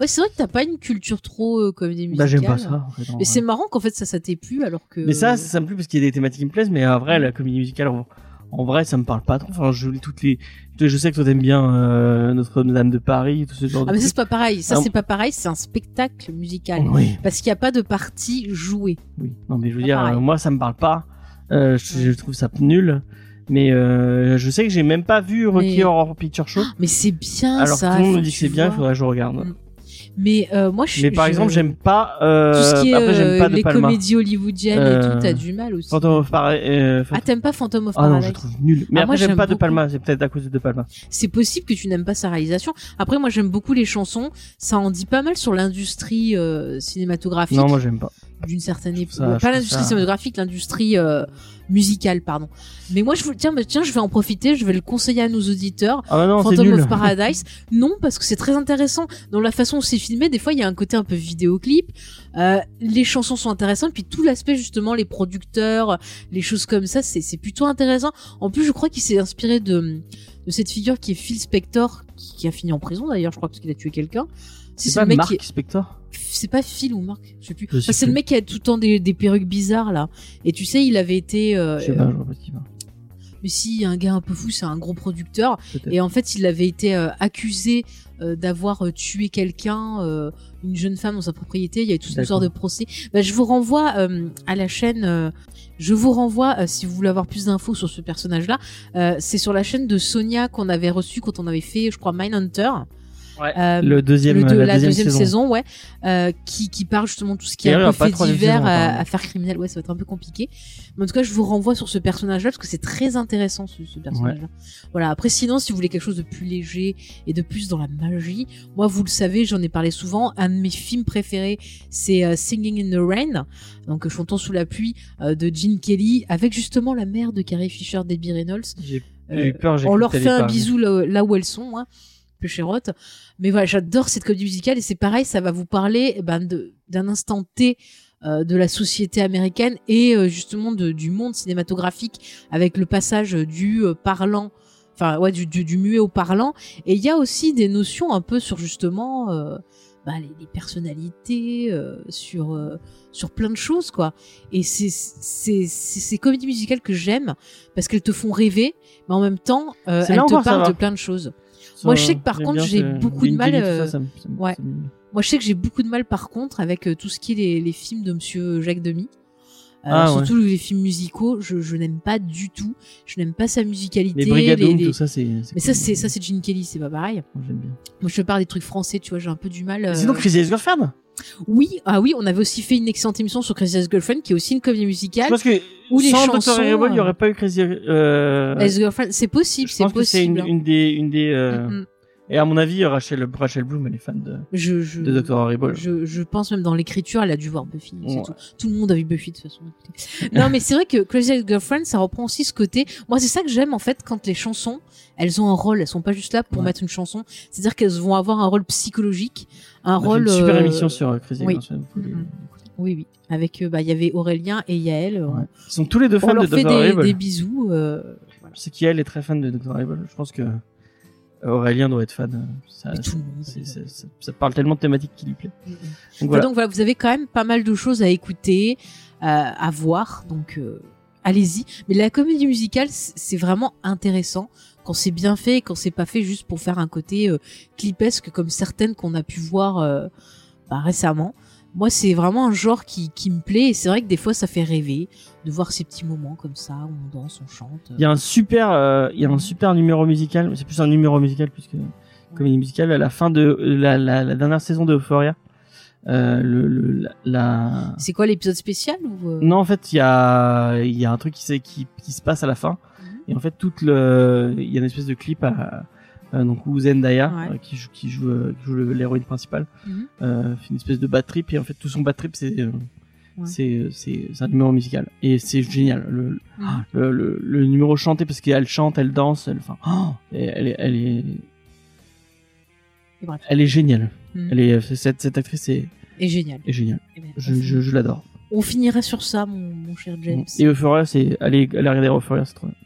Ouais, c'est vrai que t'as pas une culture trop euh, comédie musicale. Bah j'aime pas ça. En fait, en Mais c'est marrant qu'en fait ça, ça t'ait plu alors que. Mais ça, ça me plaît parce qu'il y a des thématiques qui me plaisent, mais en vrai, la comédie musicale, en, en vrai, ça me parle pas trop. Enfin, je lis toutes les, je sais que toi t'aimes bien euh, Notre-Dame de Paris, tout ce genre Ah de mais ça c'est pas pareil. Ça Ah. c'est pas pareil. C'est un spectacle musical Oui, parce qu'il y a pas de partie jouée. oui. Non, mais je veux dire, pareil. euh, moi, ça me parle pas. Euh, je trouve ça nul. Mais euh, je sais que j'ai même pas vu Rocky Mais- Horror Picture Show. Mais c'est bien Alors ça. tout le monde me dit que c'est bien, il faudrait que je regarde. Mm. Mais euh, moi je Mais par je- exemple, j'aime pas. Euh, tout ce qui est après, euh, pas les Palma. comédies hollywoodiennes et tout, t'as du mal aussi. Phantom of Paradise. Ah t'aimes pas Phantom of ah non, Paradise je trouve nul. Mais Ah, après, moi, j'aime pas De. Palma. C'est peut-être à cause de De Palma. C'est possible que tu n'aimes pas sa réalisation. Après moi j'aime beaucoup les chansons. Ça en dit pas mal sur l'industrie cinématographique. Non, moi, j'aime pas. d'une certaine époque. Pas l'industrie cinématographique, l'industrie musicale, pardon. Mais moi, je vous, tiens, bah, tiens, je vais en profiter, je vais le conseiller à nos auditeurs. Ah bah non, Phantom of Paradise. Non, parce que c'est très intéressant. Dans la façon où c'est filmé, des fois, il y a un côté un peu vidéoclip. Euh, les chansons sont intéressantes, puis tout l'aspect, justement, les producteurs, les choses comme ça, c'est, c'est plutôt intéressant. En plus, je crois qu'il s'est inspiré de, de cette figure qui est Phil Spector, qui, qui a fini en prison d'ailleurs, je crois, parce qu'il a tué quelqu'un. C'est pas le mec Mark qui est- Spector c'est pas Phil ou Marc, je sais plus. Enfin, c'est le mec qui a tout le temps des, des perruques bizarres là. Et tu sais, il avait été. euh, Je sais pas, je vois pas qui va. mais si un gars un peu fou, c'est un gros producteur. Et en fait, il avait été euh, accusé euh, d'avoir tué quelqu'un, une jeune femme dans sa propriété. Il y a eu toute une D'accord. sorte de procès. Bah, je vous renvoie à la chaîne. je vous renvoie si vous voulez avoir plus d'infos sur ce personnage-là. c'est sur la chaîne de Sonia qu'on avait reçu quand on avait fait, je crois, Mindhunter. Ouais. Euh, Le deuxième, le deux- la, la, deuxième, saison. ouais, euh, qui, qui parle justement de tout ce qui est un peu fait divers saison, à, faire criminel. Ouais, ça va être un peu compliqué. Mais en tout cas, je vous renvoie sur ce personnage-là parce que c'est très intéressant ce, ce personnage-là. Voilà. Après, sinon, si vous voulez quelque chose de plus léger et de plus dans la magie, moi, vous le savez, j'en ai parlé souvent. Un de mes films préférés, c'est euh, Singing in the Rain, donc chantons sous la pluie euh, de Gene Kelly, avec justement la mère de Carrie Fisher, Debbie Reynolds. J'ai Euh, j'ai eu peur. j'ai on leur fait un bisou là, là où elles sont, hein, peu chérotte. Mais voilà, j'adore cette comédie musicale et c'est pareil, ça va vous parler eh ben, d'un instant T euh, de la société américaine et euh, justement de, du monde cinématographique avec le passage du euh, parlant, enfin ouais, du, du, du muet au parlant. Et il y a aussi des notions un peu sur justement bah, les, les personnalités, euh, sur euh, sur plein de choses quoi. Et c'est ces comédies musicales que j'aime parce qu'elles te font rêver, mais en même temps euh, elles te parlent de plein de choses. Moi, je sais que par contre, j'ai beaucoup de mal, Kelly, tout euh, ça, ça me- ça me- ouais. me- Moi, je sais que j'ai beaucoup de mal par contre avec euh, tout ce qui est les, les films de Monsieur Jacques Demy. Euh, Ah, surtout les films musicaux, je, je n'aime pas du tout. Je n'aime pas sa musicalité. Les Brigadoum, les- tout ça, c'est. Mais ça, c'est ça, c'est Gene Kelly, c'est pas pareil. Moi, J'aime bien. Moi, je parle des trucs français, tu vois, j'ai un peu du mal. euh, Sinon, Crazy Ex-Girlfriend Oui, ah oui, on avait aussi fait une excellente émission sur Crazy Ex-Girlfriend, qui est aussi une comédie musicale. pense que Ou les sans chansons, Dr. Horrible, il n'y euh, aurait pas eu Crazy. Euh... Ex-Girlfriend, c'est possible, je c'est pense que c'est possible. une, une des, une des. euh, Mm, mm. Et à mon avis, Rachel, Rachel Bloom, elle est fan de, Je, je, de Dr. Horrible. Je, je pense même dans l'écriture, elle a dû voir Buffy. Ouais. Tout. Tout le monde a vu Buffy de toute façon. non, mais c'est vrai que Crazy Ex-Girlfriend, ça reprend aussi ce côté. Moi, c'est ça que j'aime en fait quand les chansons, elles ont un rôle. Elles sont pas juste là pour Ouais. mettre une chanson. C'est-à-dire qu'elles vont avoir un rôle psychologique, un On a fait rôle. une super euh, émission sur euh, Crazy oui. L'écouter. Oui, oui. Avec, euh, bah, il y avait Aurélien et Yael. Ouais. Ils sont tous les deux fans de Dr. des, Horrible. des bisous. euh, voilà. Je sais qu'elle est très fan de Dr. Horrible. Je pense que Aurélien doit être fan. Ça, tout c'est- ça, ça parle tellement de thématiques qui lui plaît. Mhm. Donc Enfin, voilà. donc voilà, vous avez quand même pas mal de choses à écouter, euh, à voir, donc euh, allez-y. Mais la comédie musicale, c'est vraiment intéressant quand c'est bien fait et quand c'est pas fait juste pour faire un côté euh, clipesque comme certaines qu'on a pu voir euh, bah, récemment. Moi, c'est vraiment un genre qui, qui me plaît et c'est vrai que des fois, ça fait rêver de voir ces petits moments comme ça où on danse, on chante. Il y a un super, euh, il y a un super numéro musical. C'est plus un numéro musical puisque comédie musicale à la fin de euh, la, la, la dernière saison de Euphoria. Euh, le, le, la, la- C'est quoi l'épisode spécial ou Non, en fait, il y a, y a un truc qui, qui, qui se passe à la fin. Mhm. Et en fait, toute le, il y a une espèce de clip à- donc où Zendaya, Ouais. euh, qui joue, qui joue, euh, qui joue le- l'héroïne principale, Mhm. euh, fait une espèce de bad trip et en fait tout son bad trip c'est, euh, Ouais. un numéro musical et c'est génial. Le, Mhm. le, le, le numéro chanté parce qu'elle chante, elle danse, elle, enfin, oh, elle est, elle est, Et bref. elle est géniale. Mhm. Elle est, cette, cette actrice est, est génial. est géniale. Eh ben, Je, on, je, je l'adore. on finira sur ça, mon, mon cher James. Et Euphoria, c'est, allez, allez regarder Euphoria, c'est trop bien.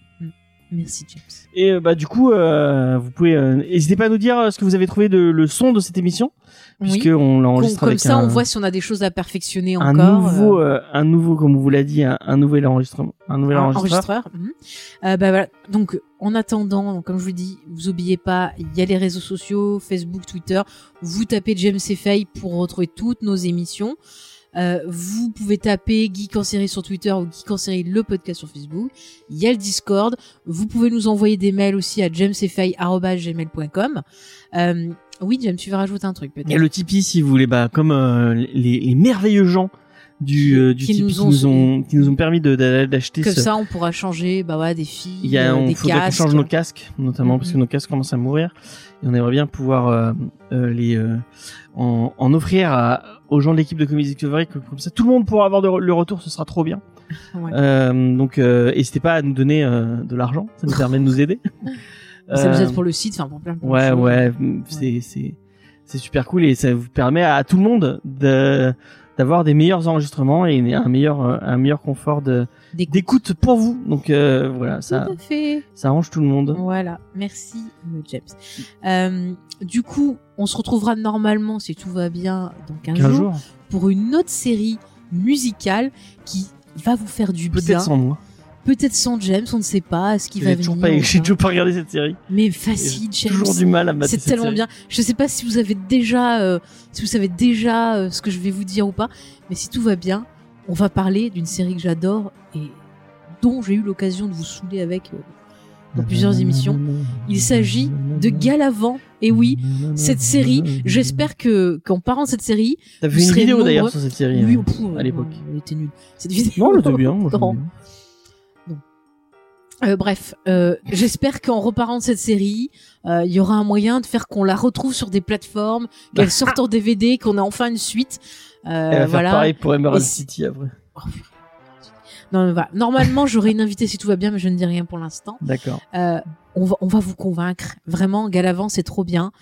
Merci James. Et euh, bah du coup, euh, vous pouvez, euh, n'hésitez pas à nous dire euh, ce que vous avez trouvé de le son de cette émission, puisque on Com- l'enregistre Comme avec ça, un, on voit si on a des choses à perfectionner un encore. nouveau, euh, un nouveau, comme on vous l'a dit, un, un nouvel enregistrement, un nouvel un enregistreur. enregistreur. Mhm. Bah voilà. Donc, en attendant, comme je vous dis, vous oubliez pas, il y a les réseaux sociaux, Facebook, Twitter. Vous tapez James Fay pour retrouver toutes nos émissions. Euh, vous pouvez taper Geek en série sur Twitter ou Geek en série le podcast sur Facebook. Il y a le Discord. Vous pouvez nous envoyer des mails aussi à jamesfay@gmail.com. Euh, oui, James, tu veux rajouter un truc peut-être? Il y a le Tipeee si vous voulez, bah comme euh, les, les merveilleux gens du, euh, du Qui Tipeee nous qui ont- nous ont, qui nous ont permis d'acheter Comme ce. ça, on pourra changer, bah ouais, des filles, Il y a, euh, on des qu'on casques. change nos casques, notamment parce que Mhm. nos casques commencent à mourir. Et on aimerait bien pouvoir euh, euh, les euh, en, en offrir à, aux gens de l'équipe de Comedy Discovery, que comme ça tout le monde pourra avoir de- le retour, ce sera trop bien. Ouais. Euh, donc, euh, n'hésitez pas à nous donner euh, de l'argent, ça nous permet de nous aider. [LAUGHS] Ça nous aide pour le site, enfin pour plein, de Ouais, choses. ouais, c'est c'est c'est super cool et ça vous permet à tout le monde de d'avoir des meilleurs enregistrements et un meilleur euh, un meilleur confort de d'écoute pour vous. Donc euh, voilà, ça Tout à fait. ça arrange tout le monde. Voilà, merci euh, James. Euh, du coup, on se retrouvera normalement, si tout va bien, dans 15, 15 jours, jours, pour une autre série musicale qui va vous faire du bien. peut-être sans moi. Peut-être sans James, on ne sait pas ce qui va venir. pas, j'ai toujours pas regardé cette série. Mais facile, James. toujours du mal à mater C'est tellement série. bien. Je sais pas si vous avez déjà, euh, si vous savez déjà euh, ce que je vais vous dire ou pas, mais si tout va bien, on va parler d'une série que j'adore et dont j'ai eu l'occasion de vous saouler avec euh, dans plusieurs émissions. Il s'agit de Galavant. Et oui, cette série, j'espère que qu'en parlant de cette série, T'as vu une vidéo d'ailleurs sur cette série oui, hein. à l'époque. elle était nulle. Cette vidéo. Non, elle était bien. Euh, bref, euh, j'espère qu'en reparlant de cette série, euh, il y aura un moyen de faire qu'on la retrouve sur des plateformes, qu'elle [LAUGHS] sorte en DVD, qu'on ait enfin une suite. Elle va voilà. faire pareil pour Emerald Et City après. Non, mais voilà. Normalement, j'aurai une invitée si tout va bien, mais je ne dis rien pour l'instant. D'accord. On va, on va vous convaincre. Vraiment, Galavant, c'est trop bien.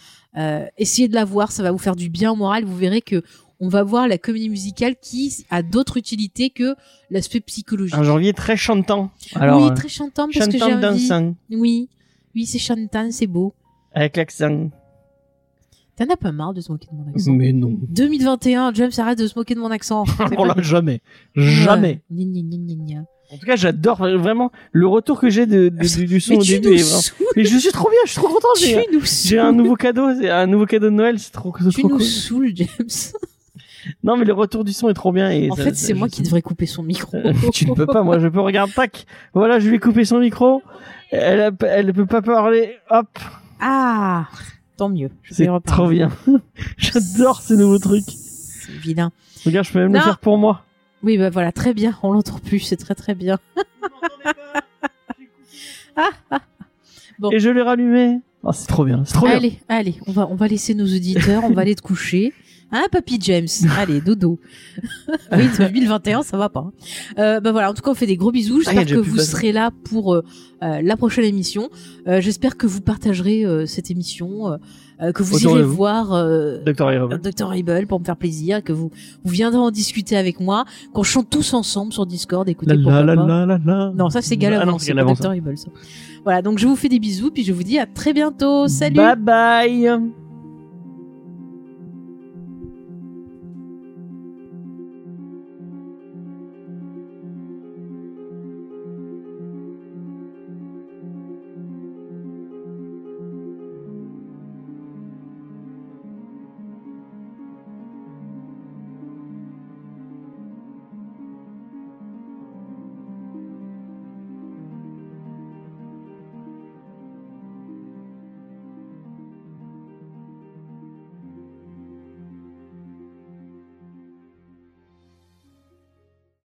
Essayez de la voir, ça va vous faire du bien au moral. Vous verrez que on va voir la comédie musicale qui a d'autres utilités que l'aspect psychologique. Un janvier très chantant. Alors, oui, très chantant parce que j'ai chantant envie. dansant Oui, oui, c'est chantant, c'est beau. avec l'accent. T'en as pas marre de se moquer de mon accent? Mais non. 2021, James arrête de se moquer de mon accent. [LAUGHS] Pas- là, jamais. Jamais. Gna, gna, gna, gna, gna. En tout cas, j'adore vraiment le retour que j'ai de, de- du, du son Mais au tu début. nous Mais je suis trop bien, je suis trop content. J'ai, tu nous j'ai un nouveau cadeau, c'est un nouveau cadeau de Noël, c'est trop, c'est Tu trop nous cool. saoules, James. Non, mais le retour du son est trop bien. Et En ça- fait, c'est moi qui devrais couper son micro. tu ne peux pas, moi je peux regarder, tac. Voilà, je lui ai coupé son micro. Elle, a- elle ne peut pas parler. Hop, Ah, tant mieux. C'est trop bien. [LAUGHS] J'adore ces nouveaux trucs. C'est vilain. Regarde, je peux même le faire pour moi. Oui, bah voilà, très bien. On l'entend plus, c'est très très bien. [LAUGHS] [LAUGHS] Bon. Et je l'ai rallumé. Oh, c'est trop bien, c'est trop bien. Allez, allez, on va, on va laisser nos auditeurs, on va aller te coucher. Hein, papy James? Allez, dodo. [LAUGHS] oui, 2021, ça va pas. hein. Euh, bah voilà, en tout cas, on fait des gros bisous. Ah, J'espère que vous serez là pour euh, euh, la prochaine émission. Euh, J'espère que vous partagerez cette émission, que vous Autour irez vous. voir Docteur Irable. Dr. Pour me faire plaisir, que vous, vous viendrez en discuter avec moi, qu'on chante tous ensemble sur Discord. Écoutez, La la. Non, ça c'est Ah Galavant, non, c'est. Dr. Ça. Voilà, donc je vous fais des bisous, puis je vous dis à très bientôt. Salut Bye bye.